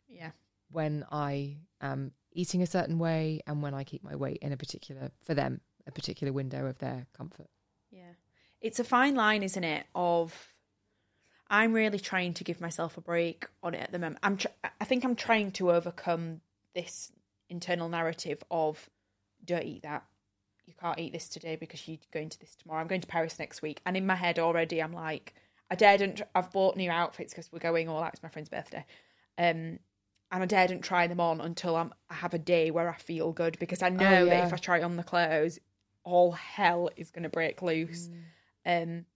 yeah, when I am eating a certain way and when I keep my weight in a particular for them a particular window of their comfort. yeah. It's a fine line, isn't it? Of I'm really trying to give myself a break on it at the moment. I'm. Tr- I think I'm trying to overcome this internal narrative of don't eat that. You can't eat this today because you're going to this tomorrow. I'm going to Paris next week, and in my head already, I'm like, I daren't. I've bought new outfits because we're going all out. It's my friend's birthday, Um, and I daren't try them on until I'm, I have a day where I feel good because I know that yeah. if I try on the clothes, all hell is going to break loose. Um,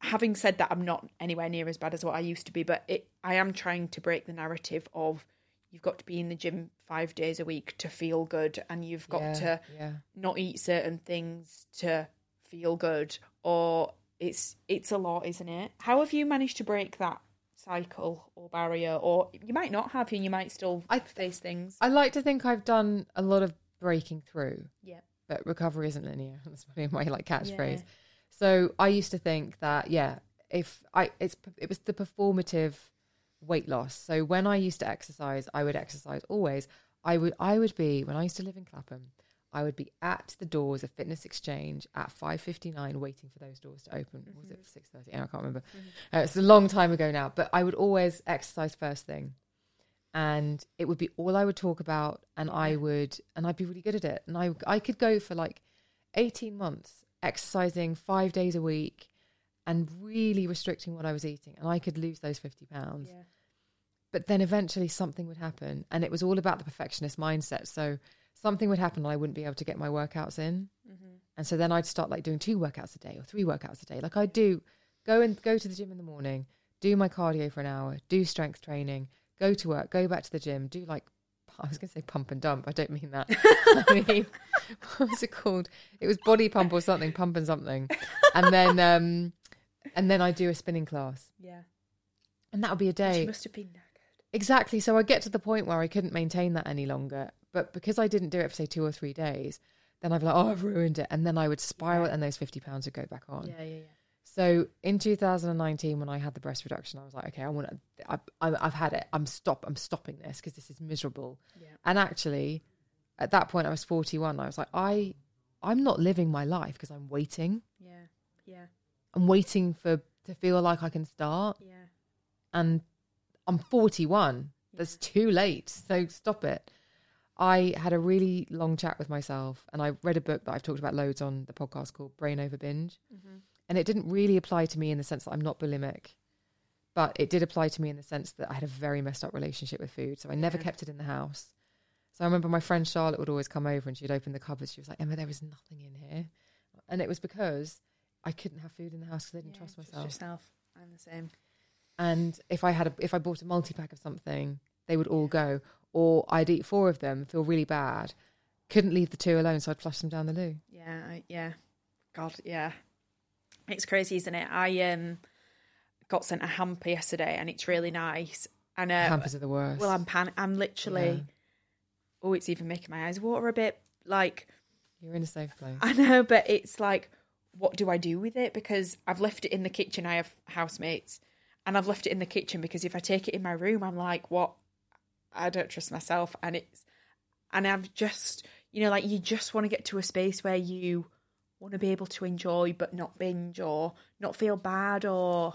having said that, I'm not anywhere near as bad as what I used to be, but it, I am trying to break the narrative of you've got to be in the gym five days a week to feel good, and you've got Yeah, to yeah. not eat certain things to feel good, or it's it's a lot, isn't it? How have you managed to break that cycle or barrier, or you might not have, and you might still I- face things. I like to think I've done a lot of breaking through, yeah, but recovery isn't linear. *laughs* That's probably my like catchphrase. Yeah. So I used to think that yeah, if I it's it was the performative weight loss. So when I used to exercise, I would exercise always. I would I would be when I used to live in Clapham, I would be at the doors of Fitness Exchange at five fifty nine, waiting for those doors to open. Was it six thirty? I can't remember. Uh, it's a long time ago now, but I would always exercise first thing, and it would be all I would talk about, and I would and I'd be really good at it, and I I could go for like eighteen months exercising five days a week, and really restricting what I was eating, and I could lose those fifty pounds. Yeah, but then eventually something would happen and it was all about the perfectionist mindset. So something would happen and i wouldn't be able to get my workouts in. And so then i'd start like doing two workouts a day or three workouts a day. Like i'd do go and go to the gym in the morning do my cardio for an hour do strength training go to work go back to the gym do like *laughs* i was going to say pump and dump i don't mean that. *laughs* I mean what was it called? It was body pump or something pump and something. And then um and then i do a spinning class. Yeah. and that would be a day. She must have been. Exactly. So I get to the point where I couldn't maintain that any longer. But because I didn't do it for say two or three days, then I'd be like, oh, I've ruined it. And then I would spiral and those 50 pounds would go back on. Yeah, yeah, yeah. So in 2019, when I had the breast reduction, I was like, okay, I want to, I, I, I've had it. I'm stop. I'm stopping this because this is miserable. Yeah. And actually, at that point, I was 41. I was like, I, I'm not living my life because I'm waiting. Yeah, yeah, I'm waiting for to feel like I can start. yeah. and I'm 41. That's too late. So stop it. I had a really long chat with myself and I read a book that I've talked about loads on the podcast called Brain Over Binge. Mm-hmm. And it didn't really apply to me in the sense that I'm not bulimic, but it did apply to me in the sense that I had a very messed up relationship with food. So I never kept it in the house. So I remember my friend Charlotte would always come over and she'd open the cupboards. She was like, Emma, there is nothing in here. And it was because I couldn't have food in the house because I didn't trust Just myself. yourself. I'm the same. And if I had a, if I bought a multi pack of something, they would all go. Or I'd eat four of them, feel really bad, couldn't leave the two alone, so I'd flush them down the loo. Yeah, I, yeah. God, yeah. It's crazy, isn't it? I um got sent a hamper yesterday, and it's really nice. And uh, Hampers are the worst. well, I'm pan- I'm literally. Yeah. Oh, it's even making my eyes water a bit. Like You're in a safe place. I know, but it's like, what do I do with it? Because I've left it in the kitchen. I have housemates, and I've left it in the kitchen because if I take it in my room, I'm like, what? I don't trust myself, and it's, and I've just, you know, like you just want to get to a space where you want to be able to enjoy, but not binge or not feel bad, or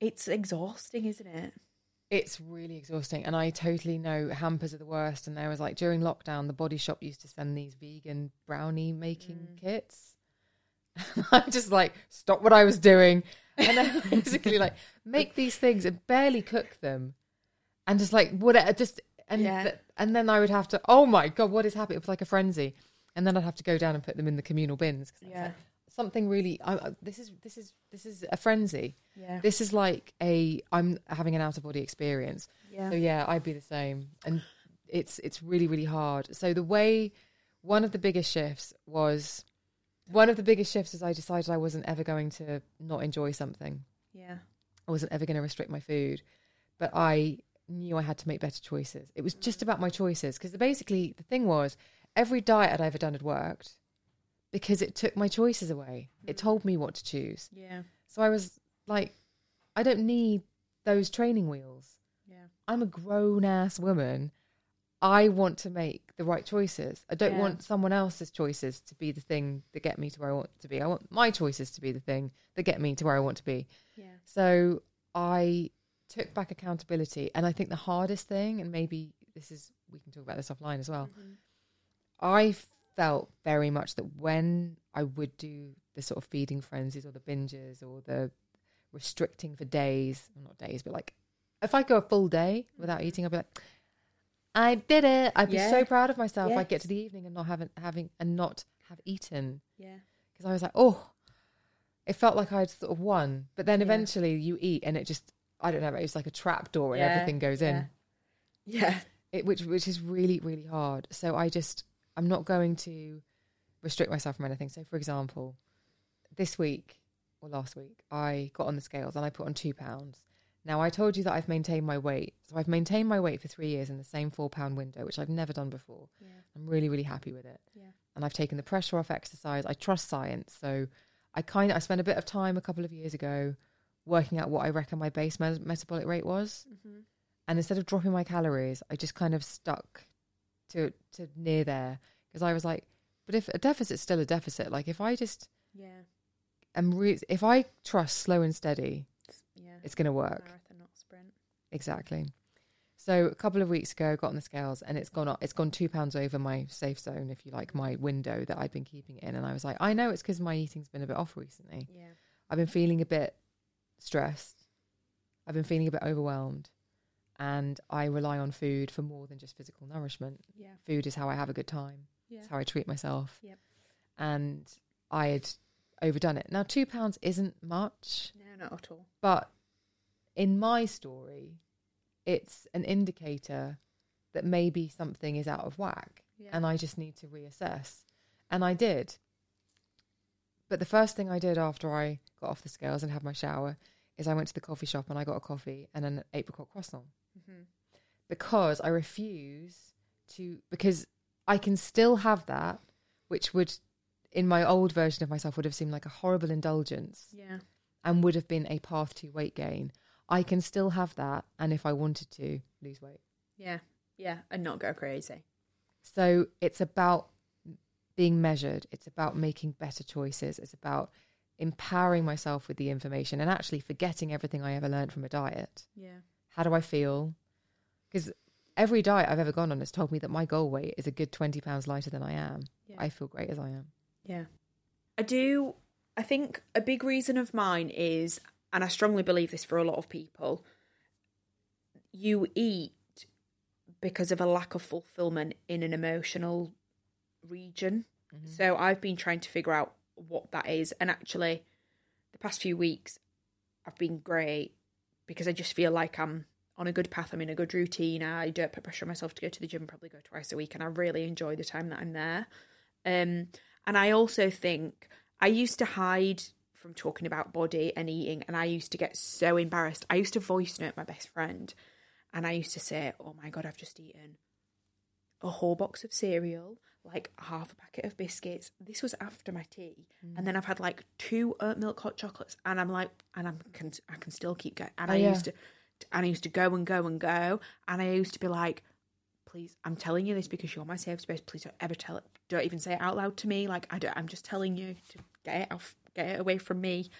it's exhausting, isn't it? It's really exhausting, and I totally know hampers are the worst. And there was like during lockdown, the Body Shop used to send these vegan brownie making mm. kits. *laughs* I'm just like stop what I was doing, and then *laughs* basically like make these things and barely cook them, and just like whatever, uh, just and Yeah. th- and then I would have to. Oh my god, what is happening? It was like a frenzy, and then I'd have to go down and put them in the communal bins. Yeah. like, something really. I, I- this is this is this is a frenzy. Yeah. This is like a I'm having an out of body experience. Yeah. So yeah, I'd be the same. And it's it's really really hard. So the way one of the biggest shifts was one of the biggest shifts is I decided I wasn't ever going to not enjoy something. Yeah. I wasn't ever going to restrict my food, but I knew I had to make better choices. It was mm. just about my choices because basically the thing was every diet I'd ever done had worked because it took my choices away. It mm. told me what to choose. Yeah. So I was like, I don't need those training wheels. Yeah. I'm a grown ass woman. I want to make the right choices. I don't Yeah. want someone else's choices to be the thing that get me to where I want to be. I want my choices to be the thing that get me to where I want to be. Yeah. So I took back accountability. And I think the hardest thing, and maybe this is, we can talk about this offline as well. Mm-hmm. I felt very much that when I would do the sort of feeding frenzies or the binges or the restricting for days, well, not days, but like if I go a full day without mm-hmm. eating, I'll be like, I did it. I'd be Yeah. so proud of myself. Yeah. I'd get to the evening and not having having and not have eaten Yeah. because I was like, oh, it felt like I'd sort of won. But then Yeah. eventually you eat and it just, I don't know, it was like a trap door and Yeah, everything goes in. Yeah. It, which which is really really hard. So I just I'm not going to restrict myself from anything. So for example, this week or last week I got on the scales and I put on two pounds. Now I told you that I've maintained my weight, so I've maintained my weight for three years in the same four pound window, which I've never done before. Yeah. I'm really really happy with it. Yeah. And I've taken the pressure off exercise. I trust science, so I kind of I spent a bit of time a couple of years ago working out what I reckon my base me- metabolic rate was. Mm-hmm. And instead of dropping my calories, I just kind of stuck to to near there because I was like, but if a deficit's still a deficit, like if I just Yeah. am re- if I trust slow and steady, Yeah. it's going to work. Marathon, not sprint. Exactly. So a couple of weeks ago, I got on the scales and it's gone up. It's gone two pounds over my safe zone, if you like, my window that I've been keeping in. And I was like, I know it's because my eating's been a bit off recently. Yeah. I've been feeling a bit stressed. I've been feeling a bit overwhelmed. And I rely on food for more than just physical nourishment. Yeah. Food is how I have a good time. Yeah. It's how I treat myself. Yep. And I had overdone it. Now, two pounds isn't much, No, not at all. but in my story, it's an indicator that maybe something is out of whack Yeah. and I just need to reassess. And I did. But the first thing I did after I got off the scales and had my shower is I went to the coffee shop and I got a coffee and an apricot croissant Mm-hmm. because I refuse to because I can still have that, which would in my old version of myself would have seemed like a horrible indulgence Yeah. and would have been a path to weight gain. I can still have that and if I wanted to lose weight. Yeah. Yeah. And not go crazy. So it's about being measured. It's about making better choices. It's about empowering myself with the information and actually forgetting everything I ever learned from a diet. Yeah. How do I feel? Because every diet I've ever gone on has told me that my goal weight is a good 20 pounds lighter than I am. Yeah. I feel great as I am. Yeah. I do. I think a big reason of mine is, and I strongly believe this for a lot of people, you eat because of a lack of fulfillment in an emotional region. So I've been trying to figure out what that is. And actually, the past few weeks, I've been great because I just feel like I'm on a good path. I'm in a good routine. I don't put pressure on myself to go to the gym, probably go twice a week. And I really enjoy the time that I'm there. Um, and I also think I used to hide from talking about body and eating, and I used to get so embarrassed. I used to voice note my best friend, and I used to say, "Oh my god, I've just eaten a whole box of cereal, like half a packet of biscuits. This was after my tea, and then I've had like two oat milk hot chocolates, and I'm like, and I'm can I can still keep going. And Oh, I yeah. used to, and I used to go and go and go, and I used to be like, please, I'm telling you this because you're my safe space. Please don't ever tell it. Don't even say it out loud to me. Like I don't. I'm just telling you to get it off, get it away from me.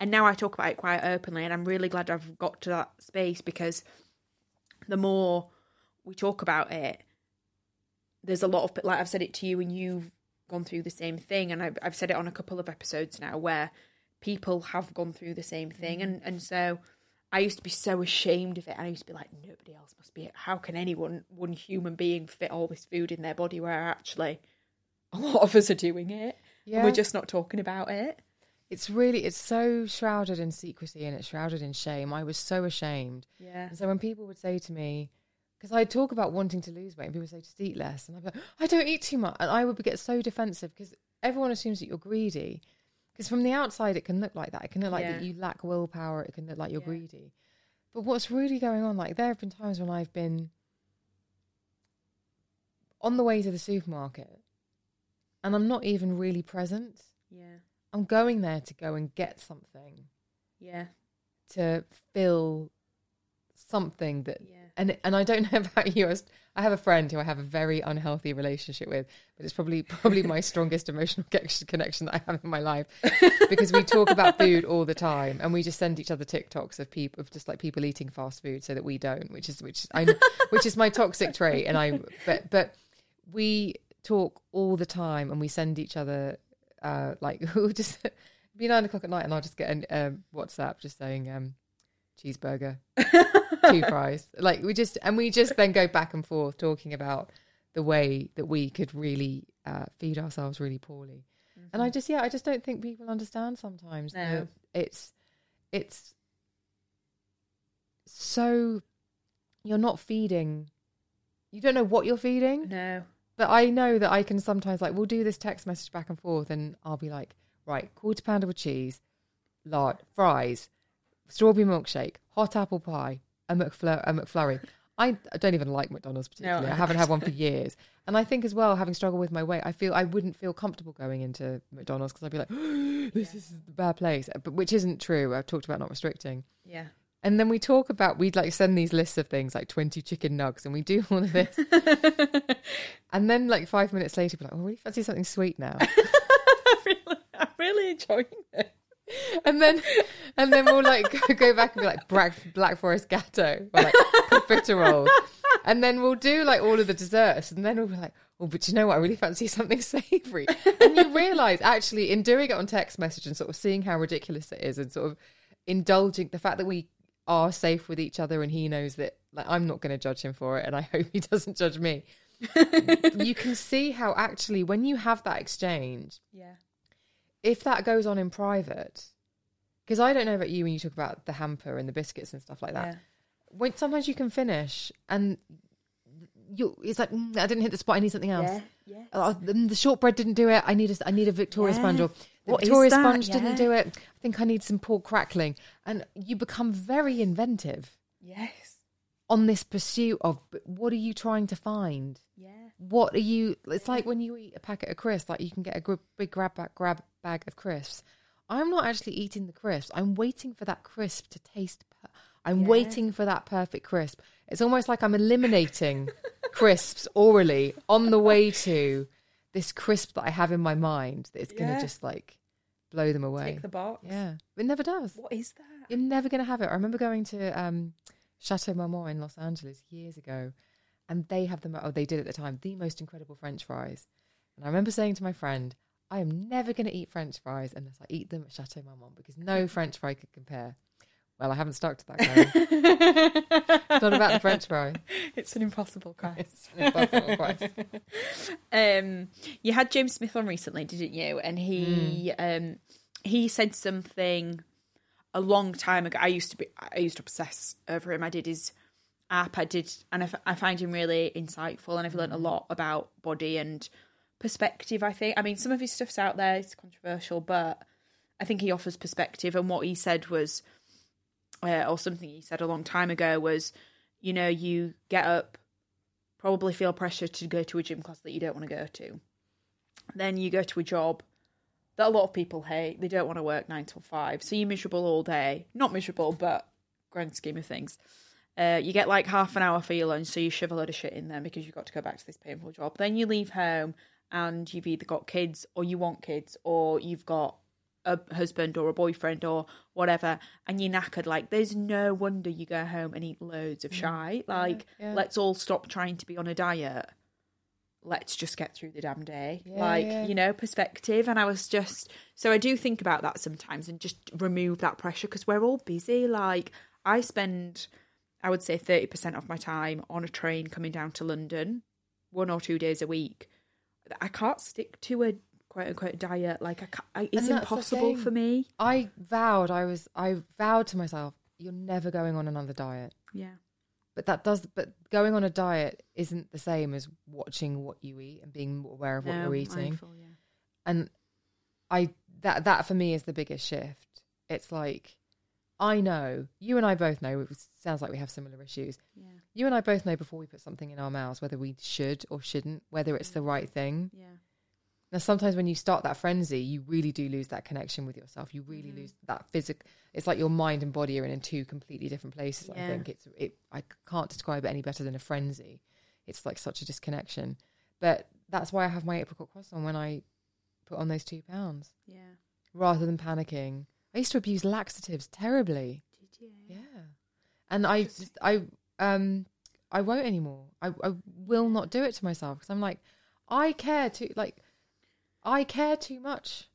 And now I talk about it quite openly, and I'm really glad I've got to that space because the more we talk about it, there's a lot of like I've said it to you, and you've gone through the same thing, and I've I've said it on a couple of episodes now where people have gone through the same thing, mm-hmm. and and so I used to be so ashamed of it, and I used to be like, nobody else must be. it. How can anyone, one human being, fit all this food in their body? Where actually, a lot of us are doing it, and we're just not talking about it. It's really, it's so shrouded in secrecy and it's shrouded in shame. I was so ashamed. Yeah, And so when people would say to me, because I talk about wanting to lose weight, and people say just eat less, and I'd be like, I don't eat too much, and I would get so defensive because everyone assumes that you're greedy. Because from the outside, it can look like that. It can look like that you lack willpower. It can look like you're Yeah. greedy. But what's really going on? Like there have been times when I've been on the way to the supermarket, and I'm not even really present. yeah, I'm going there to go and get something yeah, to fill something that Yeah. and and I don't *laughs* know about you I was- I have a friend who I have a very unhealthy relationship with but it's probably probably my *laughs* strongest emotional *laughs* connection connection that I have in my life because we talk about food all the time and we just send each other TikToks of people of just like people eating fast food so that we don't which is which I which is my toxic trait and I but but we talk all the time and we send each other uh like *laughs* we'll just be nine o'clock at night and I'll just get a um, WhatsApp just saying um cheeseburger, *laughs* two fries. Like we just and we just then go back and forth talking about the way that we could really uh, feed ourselves really poorly. And I just yeah, I just don't think people understand sometimes. Mm-hmm. No. it's it's so you're not feeding. You don't know what you're feeding. No. But I know that I can sometimes like we'll do this text message back and forth, and I'll be like, right, quarter pounder with cheese, lard, fries, strawberry milkshake, hot apple pie, a McFlurry. A McFlurry. I I don't even like McDonald's particularly. I haven't had one for years, and I think as well, having struggled with my weight, I feel I wouldn't feel comfortable going into McDonald's because I'd be like, *gasps* this is the bad place, but which isn't true. I've talked about not restricting. Yeah. And then we talk about we'd like send these lists of things like twenty chicken nugs, and we do all of this. *laughs* and then like five minutes later, we're like, "Oh, we really fancy something sweet now." *laughs* I'm really, I'm really enjoying it. and then and then we'll like go, go back and be like Black Black Forest Gateau or like profiteroles. And then we'll do like all of the desserts, and then we'll be like, "Oh, but you know what? I really fancy something *laughs* savoury." And you realise, actually, in doing it on text message and sort of seeing how ridiculous it is, and sort of indulging the fact that we are safe with each other, and he knows that like I'm not going to judge him for it, and I *laughs* hope he doesn't judge me. *laughs* you can see how actually, when you have that exchange, Yeah. if that goes on in private, because I don't know about you when you talk about the hamper and the biscuits and stuff like that. Yeah. When sometimes you can finish and you, it's like "Mm, I didn't hit the spot. I need something else. Yeah. Yeah. Oh, the, the shortbread didn't do it. I need a, I need a Victoria Yeah. sponge. The What is Victoria sponge Yeah. didn't do it. I think I need some pork crackling, and you become very inventive Yes. on this pursuit of what are you trying to find? Yeah. what are you it's like when you eat a packet of crisps like you can get a gr- big grab bag, grab bag of crisps i'm not actually eating the crisps i'm waiting for that crisp to taste per- i'm Yeah. waiting for that perfect crisp it's almost like i'm eliminating *laughs* crisps orally on the way to this crisp that i have in my mind that it's gonna just like blow them away Tick the box. yeah it never does What is that? you're never going to have it. I remember going to um, Chateau Marmont in Los Angeles years ago, and they have the oh they did at the time the most incredible French fries. And I remember saying to my friend, "I am never going to eat French fries unless I eat them at Chateau Marmont because no *laughs* French fry could compare." Well, I haven't stuck to that. Karen. *laughs* it's not about the French fry. It's an impossible quest. It's an impossible quest. *laughs* um, you had James Smith on recently, didn't you? And he um, he said something a long time ago. I used to be I used to obsess over him. I did his app. I did, and I, f- I find him really insightful, and I've learned a lot about body and perspective. I think. I mean, some of his stuff's out there. It's controversial, but I think he offers perspective. And what he said was, uh, or something he said a long time ago was, you know, you get up probably feel pressure to go to a gym class that you don't want to go to. Then you go to a job that a lot of people hate. They don't want to work nine till five. So you're miserable all day. Not miserable, but grand scheme of things. Uh, you get like half an hour for your lunch, so you shove a load of shit in there because you've got to go back to this painful job. Then you leave home and you've either got kids or you want kids or you've got a husband or a boyfriend or whatever and you're knackered like there's no wonder you go home and eat loads of mm. shite. Like yeah. let's all stop trying to be on a diet. Let's just get through the damn day. Yeah, like yeah. you know perspective. And i was just so i do think about that sometimes and just remove that pressure because we're all busy. Like i spend i would say 30% of my time on a train coming down to london one or two days a week. I can't stick to a quote unquote diet like I I, it's And that's the impossible for me I vowed I was I vowed to myself, you're never going on another diet. yeah But that does but going on a diet isn't the same as watching what you eat and being aware of what No, you're eating. mindful, yeah. And I that that for me is the biggest shift. It's like I know, you and I both know, it sounds like we have similar issues. Yeah. You and I both know before we put something in our mouths whether we should or shouldn't, whether it's the mm. right thing. Yeah Now, sometimes when you start that frenzy, you really do lose that connection with yourself. You really lose that physical. It's like your mind and body are in two completely different places. I think it's it. I can't describe it any better than a frenzy. It's like such a disconnection. But that's why I have my apricot croissant when I put on those two pounds, yeah rather than panicking. I used to abuse laxatives terribly. did you Yeah, and I just I um I won't anymore. I I will not do it to myself because I'm like I care too like I care too much.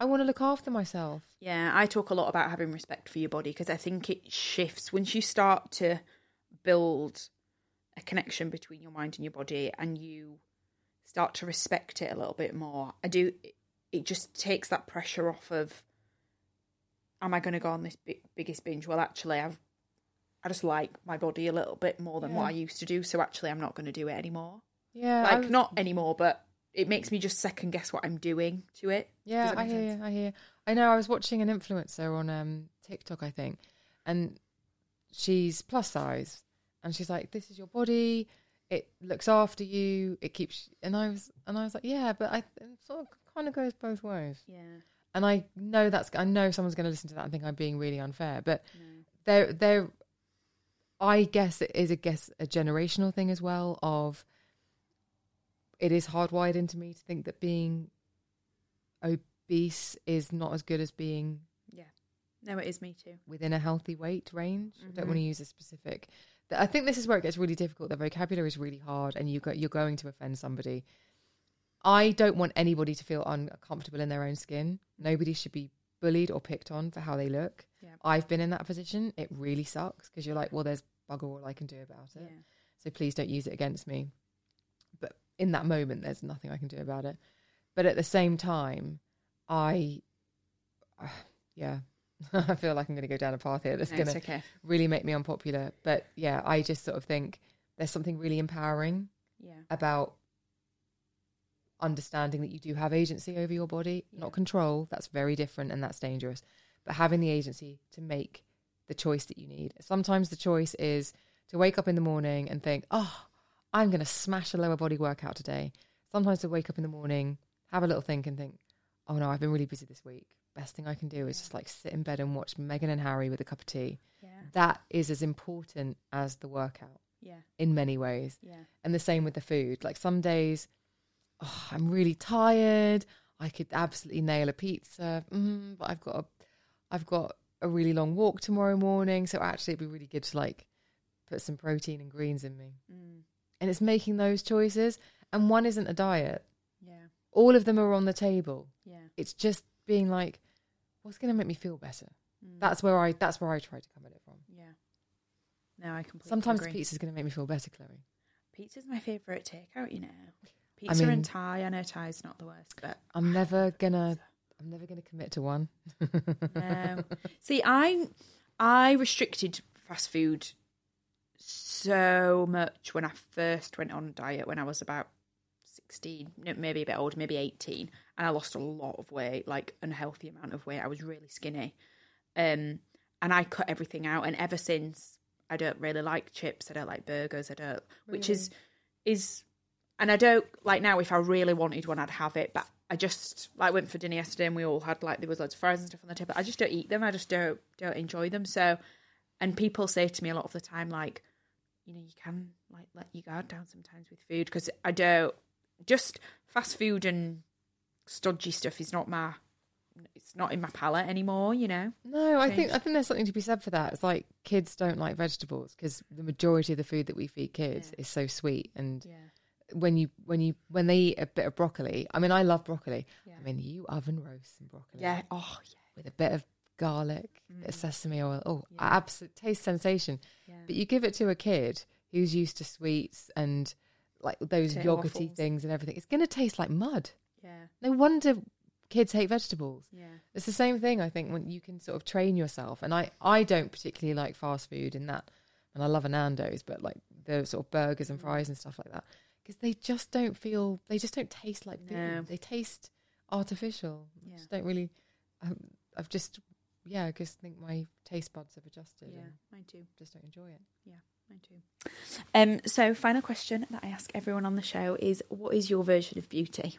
I want to look after myself. Yeah, I talk a lot about having respect for your body because I think it shifts once you start to build a connection between your mind and your body and you start to respect it a little bit more. I do it just takes that pressure off of am I going to go on this big, biggest binge? Well, actually I've I just like my body a little bit more than what I used to do, so actually I'm not going to do it anymore. Yeah, like not anymore, but it makes me just second guess what I'm doing to it. Yeah, I hear. I hear. I know. I was watching an influencer on um, TikTok, I think, and she's plus size, and she's like, "This is your body. It looks after you. It keeps." And I was, and I was like, "Yeah, but I it sort of kind of goes both ways." Yeah. And I know that's. I know someone's going to listen to that and think I'm being really unfair, but there, there. I guess it is a guess a generational thing as well. Of it is hardwired into me to think that being obese is not as good as being Yeah. No, it is me too. within a healthy weight range. I don't Mhm. want to use a specific. I think this is where it gets really difficult. The vocabulary is really hard, and you go, you're going to offend somebody. I don't want anybody to feel uncomfortable in their own skin. Nobody should be bullied or picked on for how they look. Yeah. I've been in that position. It really sucks because you're like, well, there's bugger all I can do about it. Yeah. So please don't use it against me. In that moment, there's nothing I can do about it. But at the same time, I, uh, yeah, *laughs* I feel like I'm going to go down a path here that's No, going to okay. really make me unpopular. But yeah, I just sort of think there's something really empowering Yeah. about understanding that you do have agency over your body, Yeah. not control. That's very different and that's dangerous. But having the agency to make the choice that you need. Sometimes the choice is to wake up in the morning and think, oh, I'm going to smash a lower body workout today. Sometimes to wake up in the morning, have a little think and think, oh no, I've been really busy this week. Best thing I can do is just like sit in bed and watch Meghan and Harry with a cup of tea. Yeah. That is as important as the workout Yeah. in many ways. Yeah. And the same with the food. Like some days, oh, I'm really tired. I could absolutely nail a pizza, mm, but I've got a, I've got a really long walk tomorrow morning. So actually, it'd be really good to like put some protein and greens in me. Mm. And it's making those choices. And one isn't a diet. Yeah. All of them are on the table. Yeah. It's just being like, what's going to make me feel better? Mm. That's where I. That's where I try to come at it from. Yeah. No, I completely Sometimes agree. pizza's going to make me feel better, Chloe. Pizza's my favourite takeout, you know. Pizza mean- and Thai. I know Thai's not the worst, but I'm *sighs* never gonna. I'm never gonna commit to one. no. *laughs* See, I I restricted fast food so much when I first went on a diet when I was about 16, maybe a bit older, maybe 18, and I lost a lot of weight, like unhealthy amount of weight. I was really skinny. Um and I cut everything out and ever since I don't really like chips, I don't like burgers, I don't which is is and I don't like now if I really wanted one I'd have it, but I just like went for dinner yesterday and we all had like there was loads of fries and stuff on the table. I just don't eat them. I just don't don't enjoy them. So and people say to me a lot of the time like you know you can like let your guard down sometimes with food because I don't just fast food and stodgy stuff is not my it's not in my palate anymore, you know. No, I think. I think there's something to be said for that. It's like kids don't like vegetables because the majority of the food that we feed kids Yeah. is so sweet. And Yeah. when you when you when they eat a bit of broccoli, I mean, I love broccoli. Yeah. I mean, you oven roast some broccoli, Yeah. Oh yeah. with a bit of garlic, of sesame oil. Oh, Yeah. absolute taste sensation. Yeah. But you give it to a kid who's used to sweets and like those Potato yogurty waffles. things and everything. It's going to taste like mud. Yeah. No wonder kids hate vegetables. Yeah. It's the same thing, I think, when you can sort of train yourself. And I, I don't particularly like fast food in that. And I love a Nando's, but like the sort of burgers and fries and stuff like that. Because they just don't feel, they just don't taste like food. No. They taste artificial. I Yeah. just don't really, um, I've just, yeah, I just think my taste buds have adjusted Yeah. Mine too. just don't enjoy it. Yeah, mine too. Um, so final question that I ask everyone on the show is what is your version of beauty?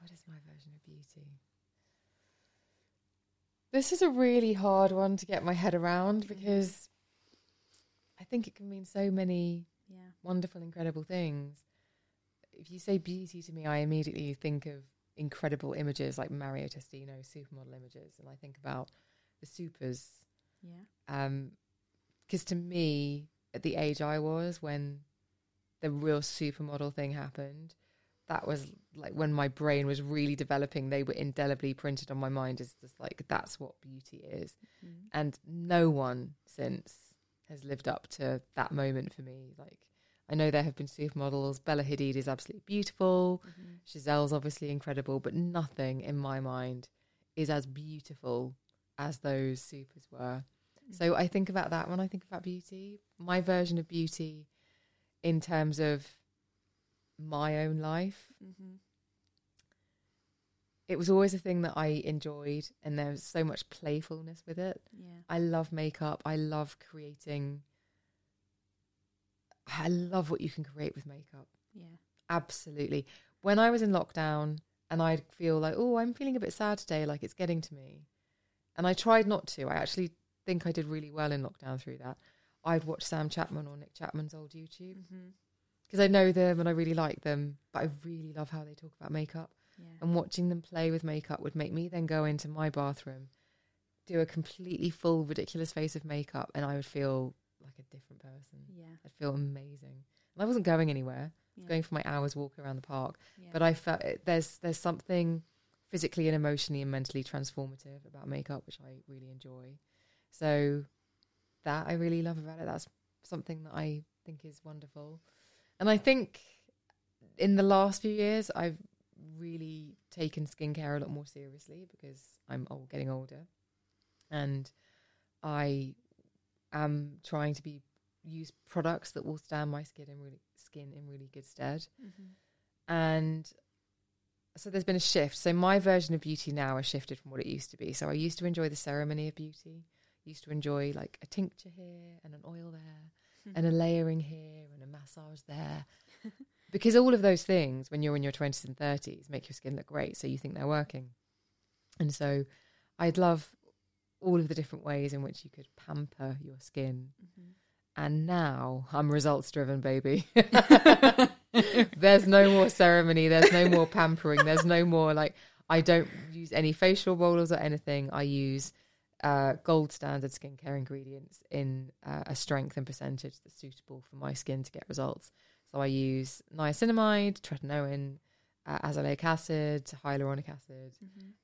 What is my version of beauty? This is a really hard one to get my head around because I think it can mean so many Yeah. wonderful, incredible things. If you say beauty to me, I immediately think of incredible images like Mario Testino supermodel images, and I think about the supers. Yeah. Um, because to me, at the age I was when the real supermodel thing happened, that was like when my brain was really developing. They were indelibly printed on my mind as just like that's what beauty is, mm-hmm. and no one since has lived up to that moment for me. Like I know there have been supermodels. Bella Hadid is absolutely beautiful. Gisele's obviously incredible, but nothing in my mind is as beautiful as those supers were. So I think about that when I think about beauty. My version of beauty in terms of my own life. Mm-hmm. It was always a thing that I enjoyed, and there was so much playfulness with it. Yeah. I love makeup. I love creating. I love what you can create with makeup. Yeah. Absolutely. When I was in lockdown and I'd feel like, oh, I'm feeling a bit sad today, like it's getting to me. And I tried not to. I actually think I did really well in lockdown through that. I'd watch Sam Chapman or Nic Chapman's old YouTube Mm-hmm. because I know them and I really like them, but I really love how they talk about makeup. Yeah. And watching them play with makeup would make me then go into my bathroom, do a completely full, ridiculous face of makeup, and I would feel like a different person. Yeah. I'd feel amazing. And I wasn't going anywhere. I was going for my hours walk around the park, Yeah. but I felt it- there's there's something physically and emotionally and mentally transformative about makeup, which I really enjoy. So that I really love about it. That's something that I think is wonderful. And I think in the last few years, I've really taken skincare a lot more seriously because I'm old, getting older, and I am trying to be use products that will stand my skin in really skin in really good stead. Mm-hmm. And so there's been a shift. So my version of beauty now has shifted from what it used to be. So I used to enjoy the ceremony of beauty. Used to enjoy like a tincture here and an oil there hmm. and a layering here and a massage there. *laughs* because all of those things when you're in your 20s and 30s make your skin look great so you think they're working. And so I'd love all of the different ways in which you could pamper your skin. And now I'm results driven, baby. *laughs* *laughs* there's no more ceremony. There's no more pampering. There's no more like, I don't use any facial rollers or anything. I use uh, gold standard skincare ingredients in uh, a strength and percentage that's suitable for my skin to get results. So I use niacinamide, tretinoin, uh, azelaic acid, hyaluronic acid,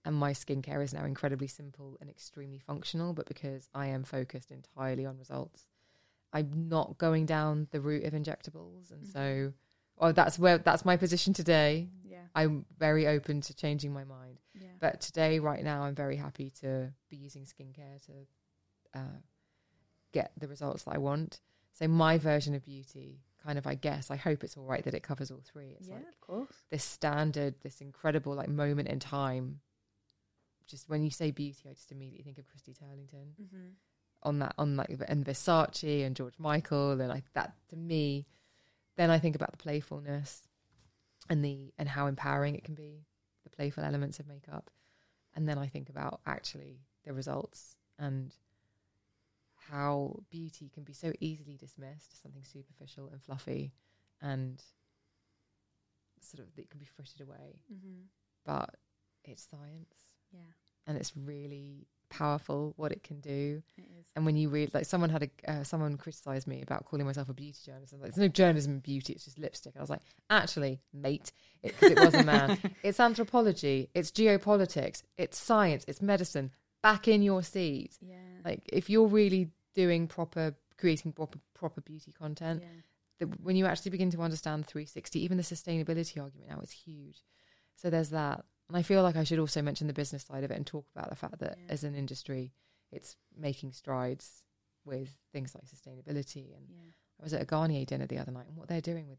and my skincare is now incredibly simple and extremely functional. But because I am focused entirely on results, I'm not going down the route of injectables, and so, oh, that's where that's my position today. Yeah. I'm very open to changing my mind, Yeah. but today, right now, I'm very happy to be using skincare to uh, get the results that I want. So my version of beauty, kind of, I guess, I hope it's all right that it covers all three. It's yeah, like of course. this standard, this incredible like moment in time. Just when you say beauty, I just immediately think of Christy Turlington Mm-hmm. on that, on like and Versace and George Michael, and like that to me. Then I think about the playfulness and the and how empowering it can be, the playful elements of makeup, and then I think about actually the results and how beauty can be so easily dismissed as something superficial and fluffy, and sort of it can be frittered away Mm-hmm. but it's science Yeah, and it's really powerful what it can do. it is. And when you read, like, someone had a uh, someone criticized me about calling myself a beauty journalist. I was like, "There's no journalism in beauty; it's just lipstick." And I was like, "Actually, mate, because it, was a man. *laughs* it's anthropology, it's geopolitics, it's science, it's medicine. Back in your seat. Yeah. Like, if you're really doing proper, creating proper proper beauty content, yeah. the, when you actually begin to understand 360, even the sustainability argument now is huge. So there's that. And I feel like I should also mention the business side of it and talk about the fact that Yeah. as an industry, it's making strides with things like sustainability. And. I was at a Garnier dinner the other night and what they're doing with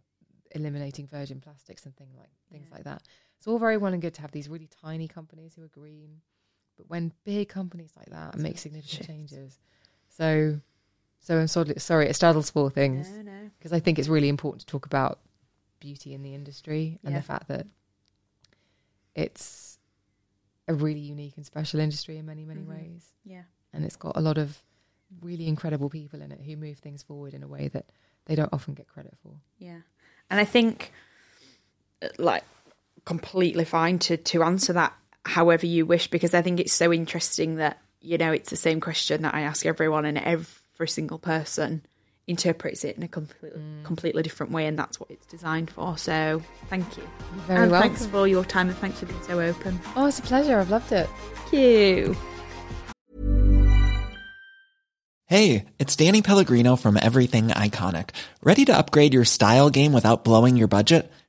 eliminating virgin plastics and thing like things like that. It's all very well and good to have these really tiny companies who are green, but when big companies like that make significant changes, so so I'm sorry, sorry it straddles four things No, no. because I think it's really important to talk about beauty in the industry and Yeah. the fact that it's a really unique and special industry in many, many Mhm. ways. Yeah. And it's got a lot of really incredible people in it who move things forward in a way that they don't often get credit for. Yeah. And I think, uh, like, completely fine to, to answer that however you wish, because I think it's so interesting that, you know, it's the same question that I ask everyone, and every single person interprets it in a completely mm. completely different way, and that's what it's designed for. So thank you. You're very and welcome. thanks for all your time, and thanks for being so open. Oh, it's a pleasure. I've loved it. Thank you. Hey, it's Danny Pellegrino from Everything Iconic. Ready to upgrade your style game without blowing your budget?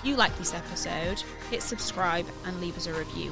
If you like this episode, hit subscribe and leave us a review.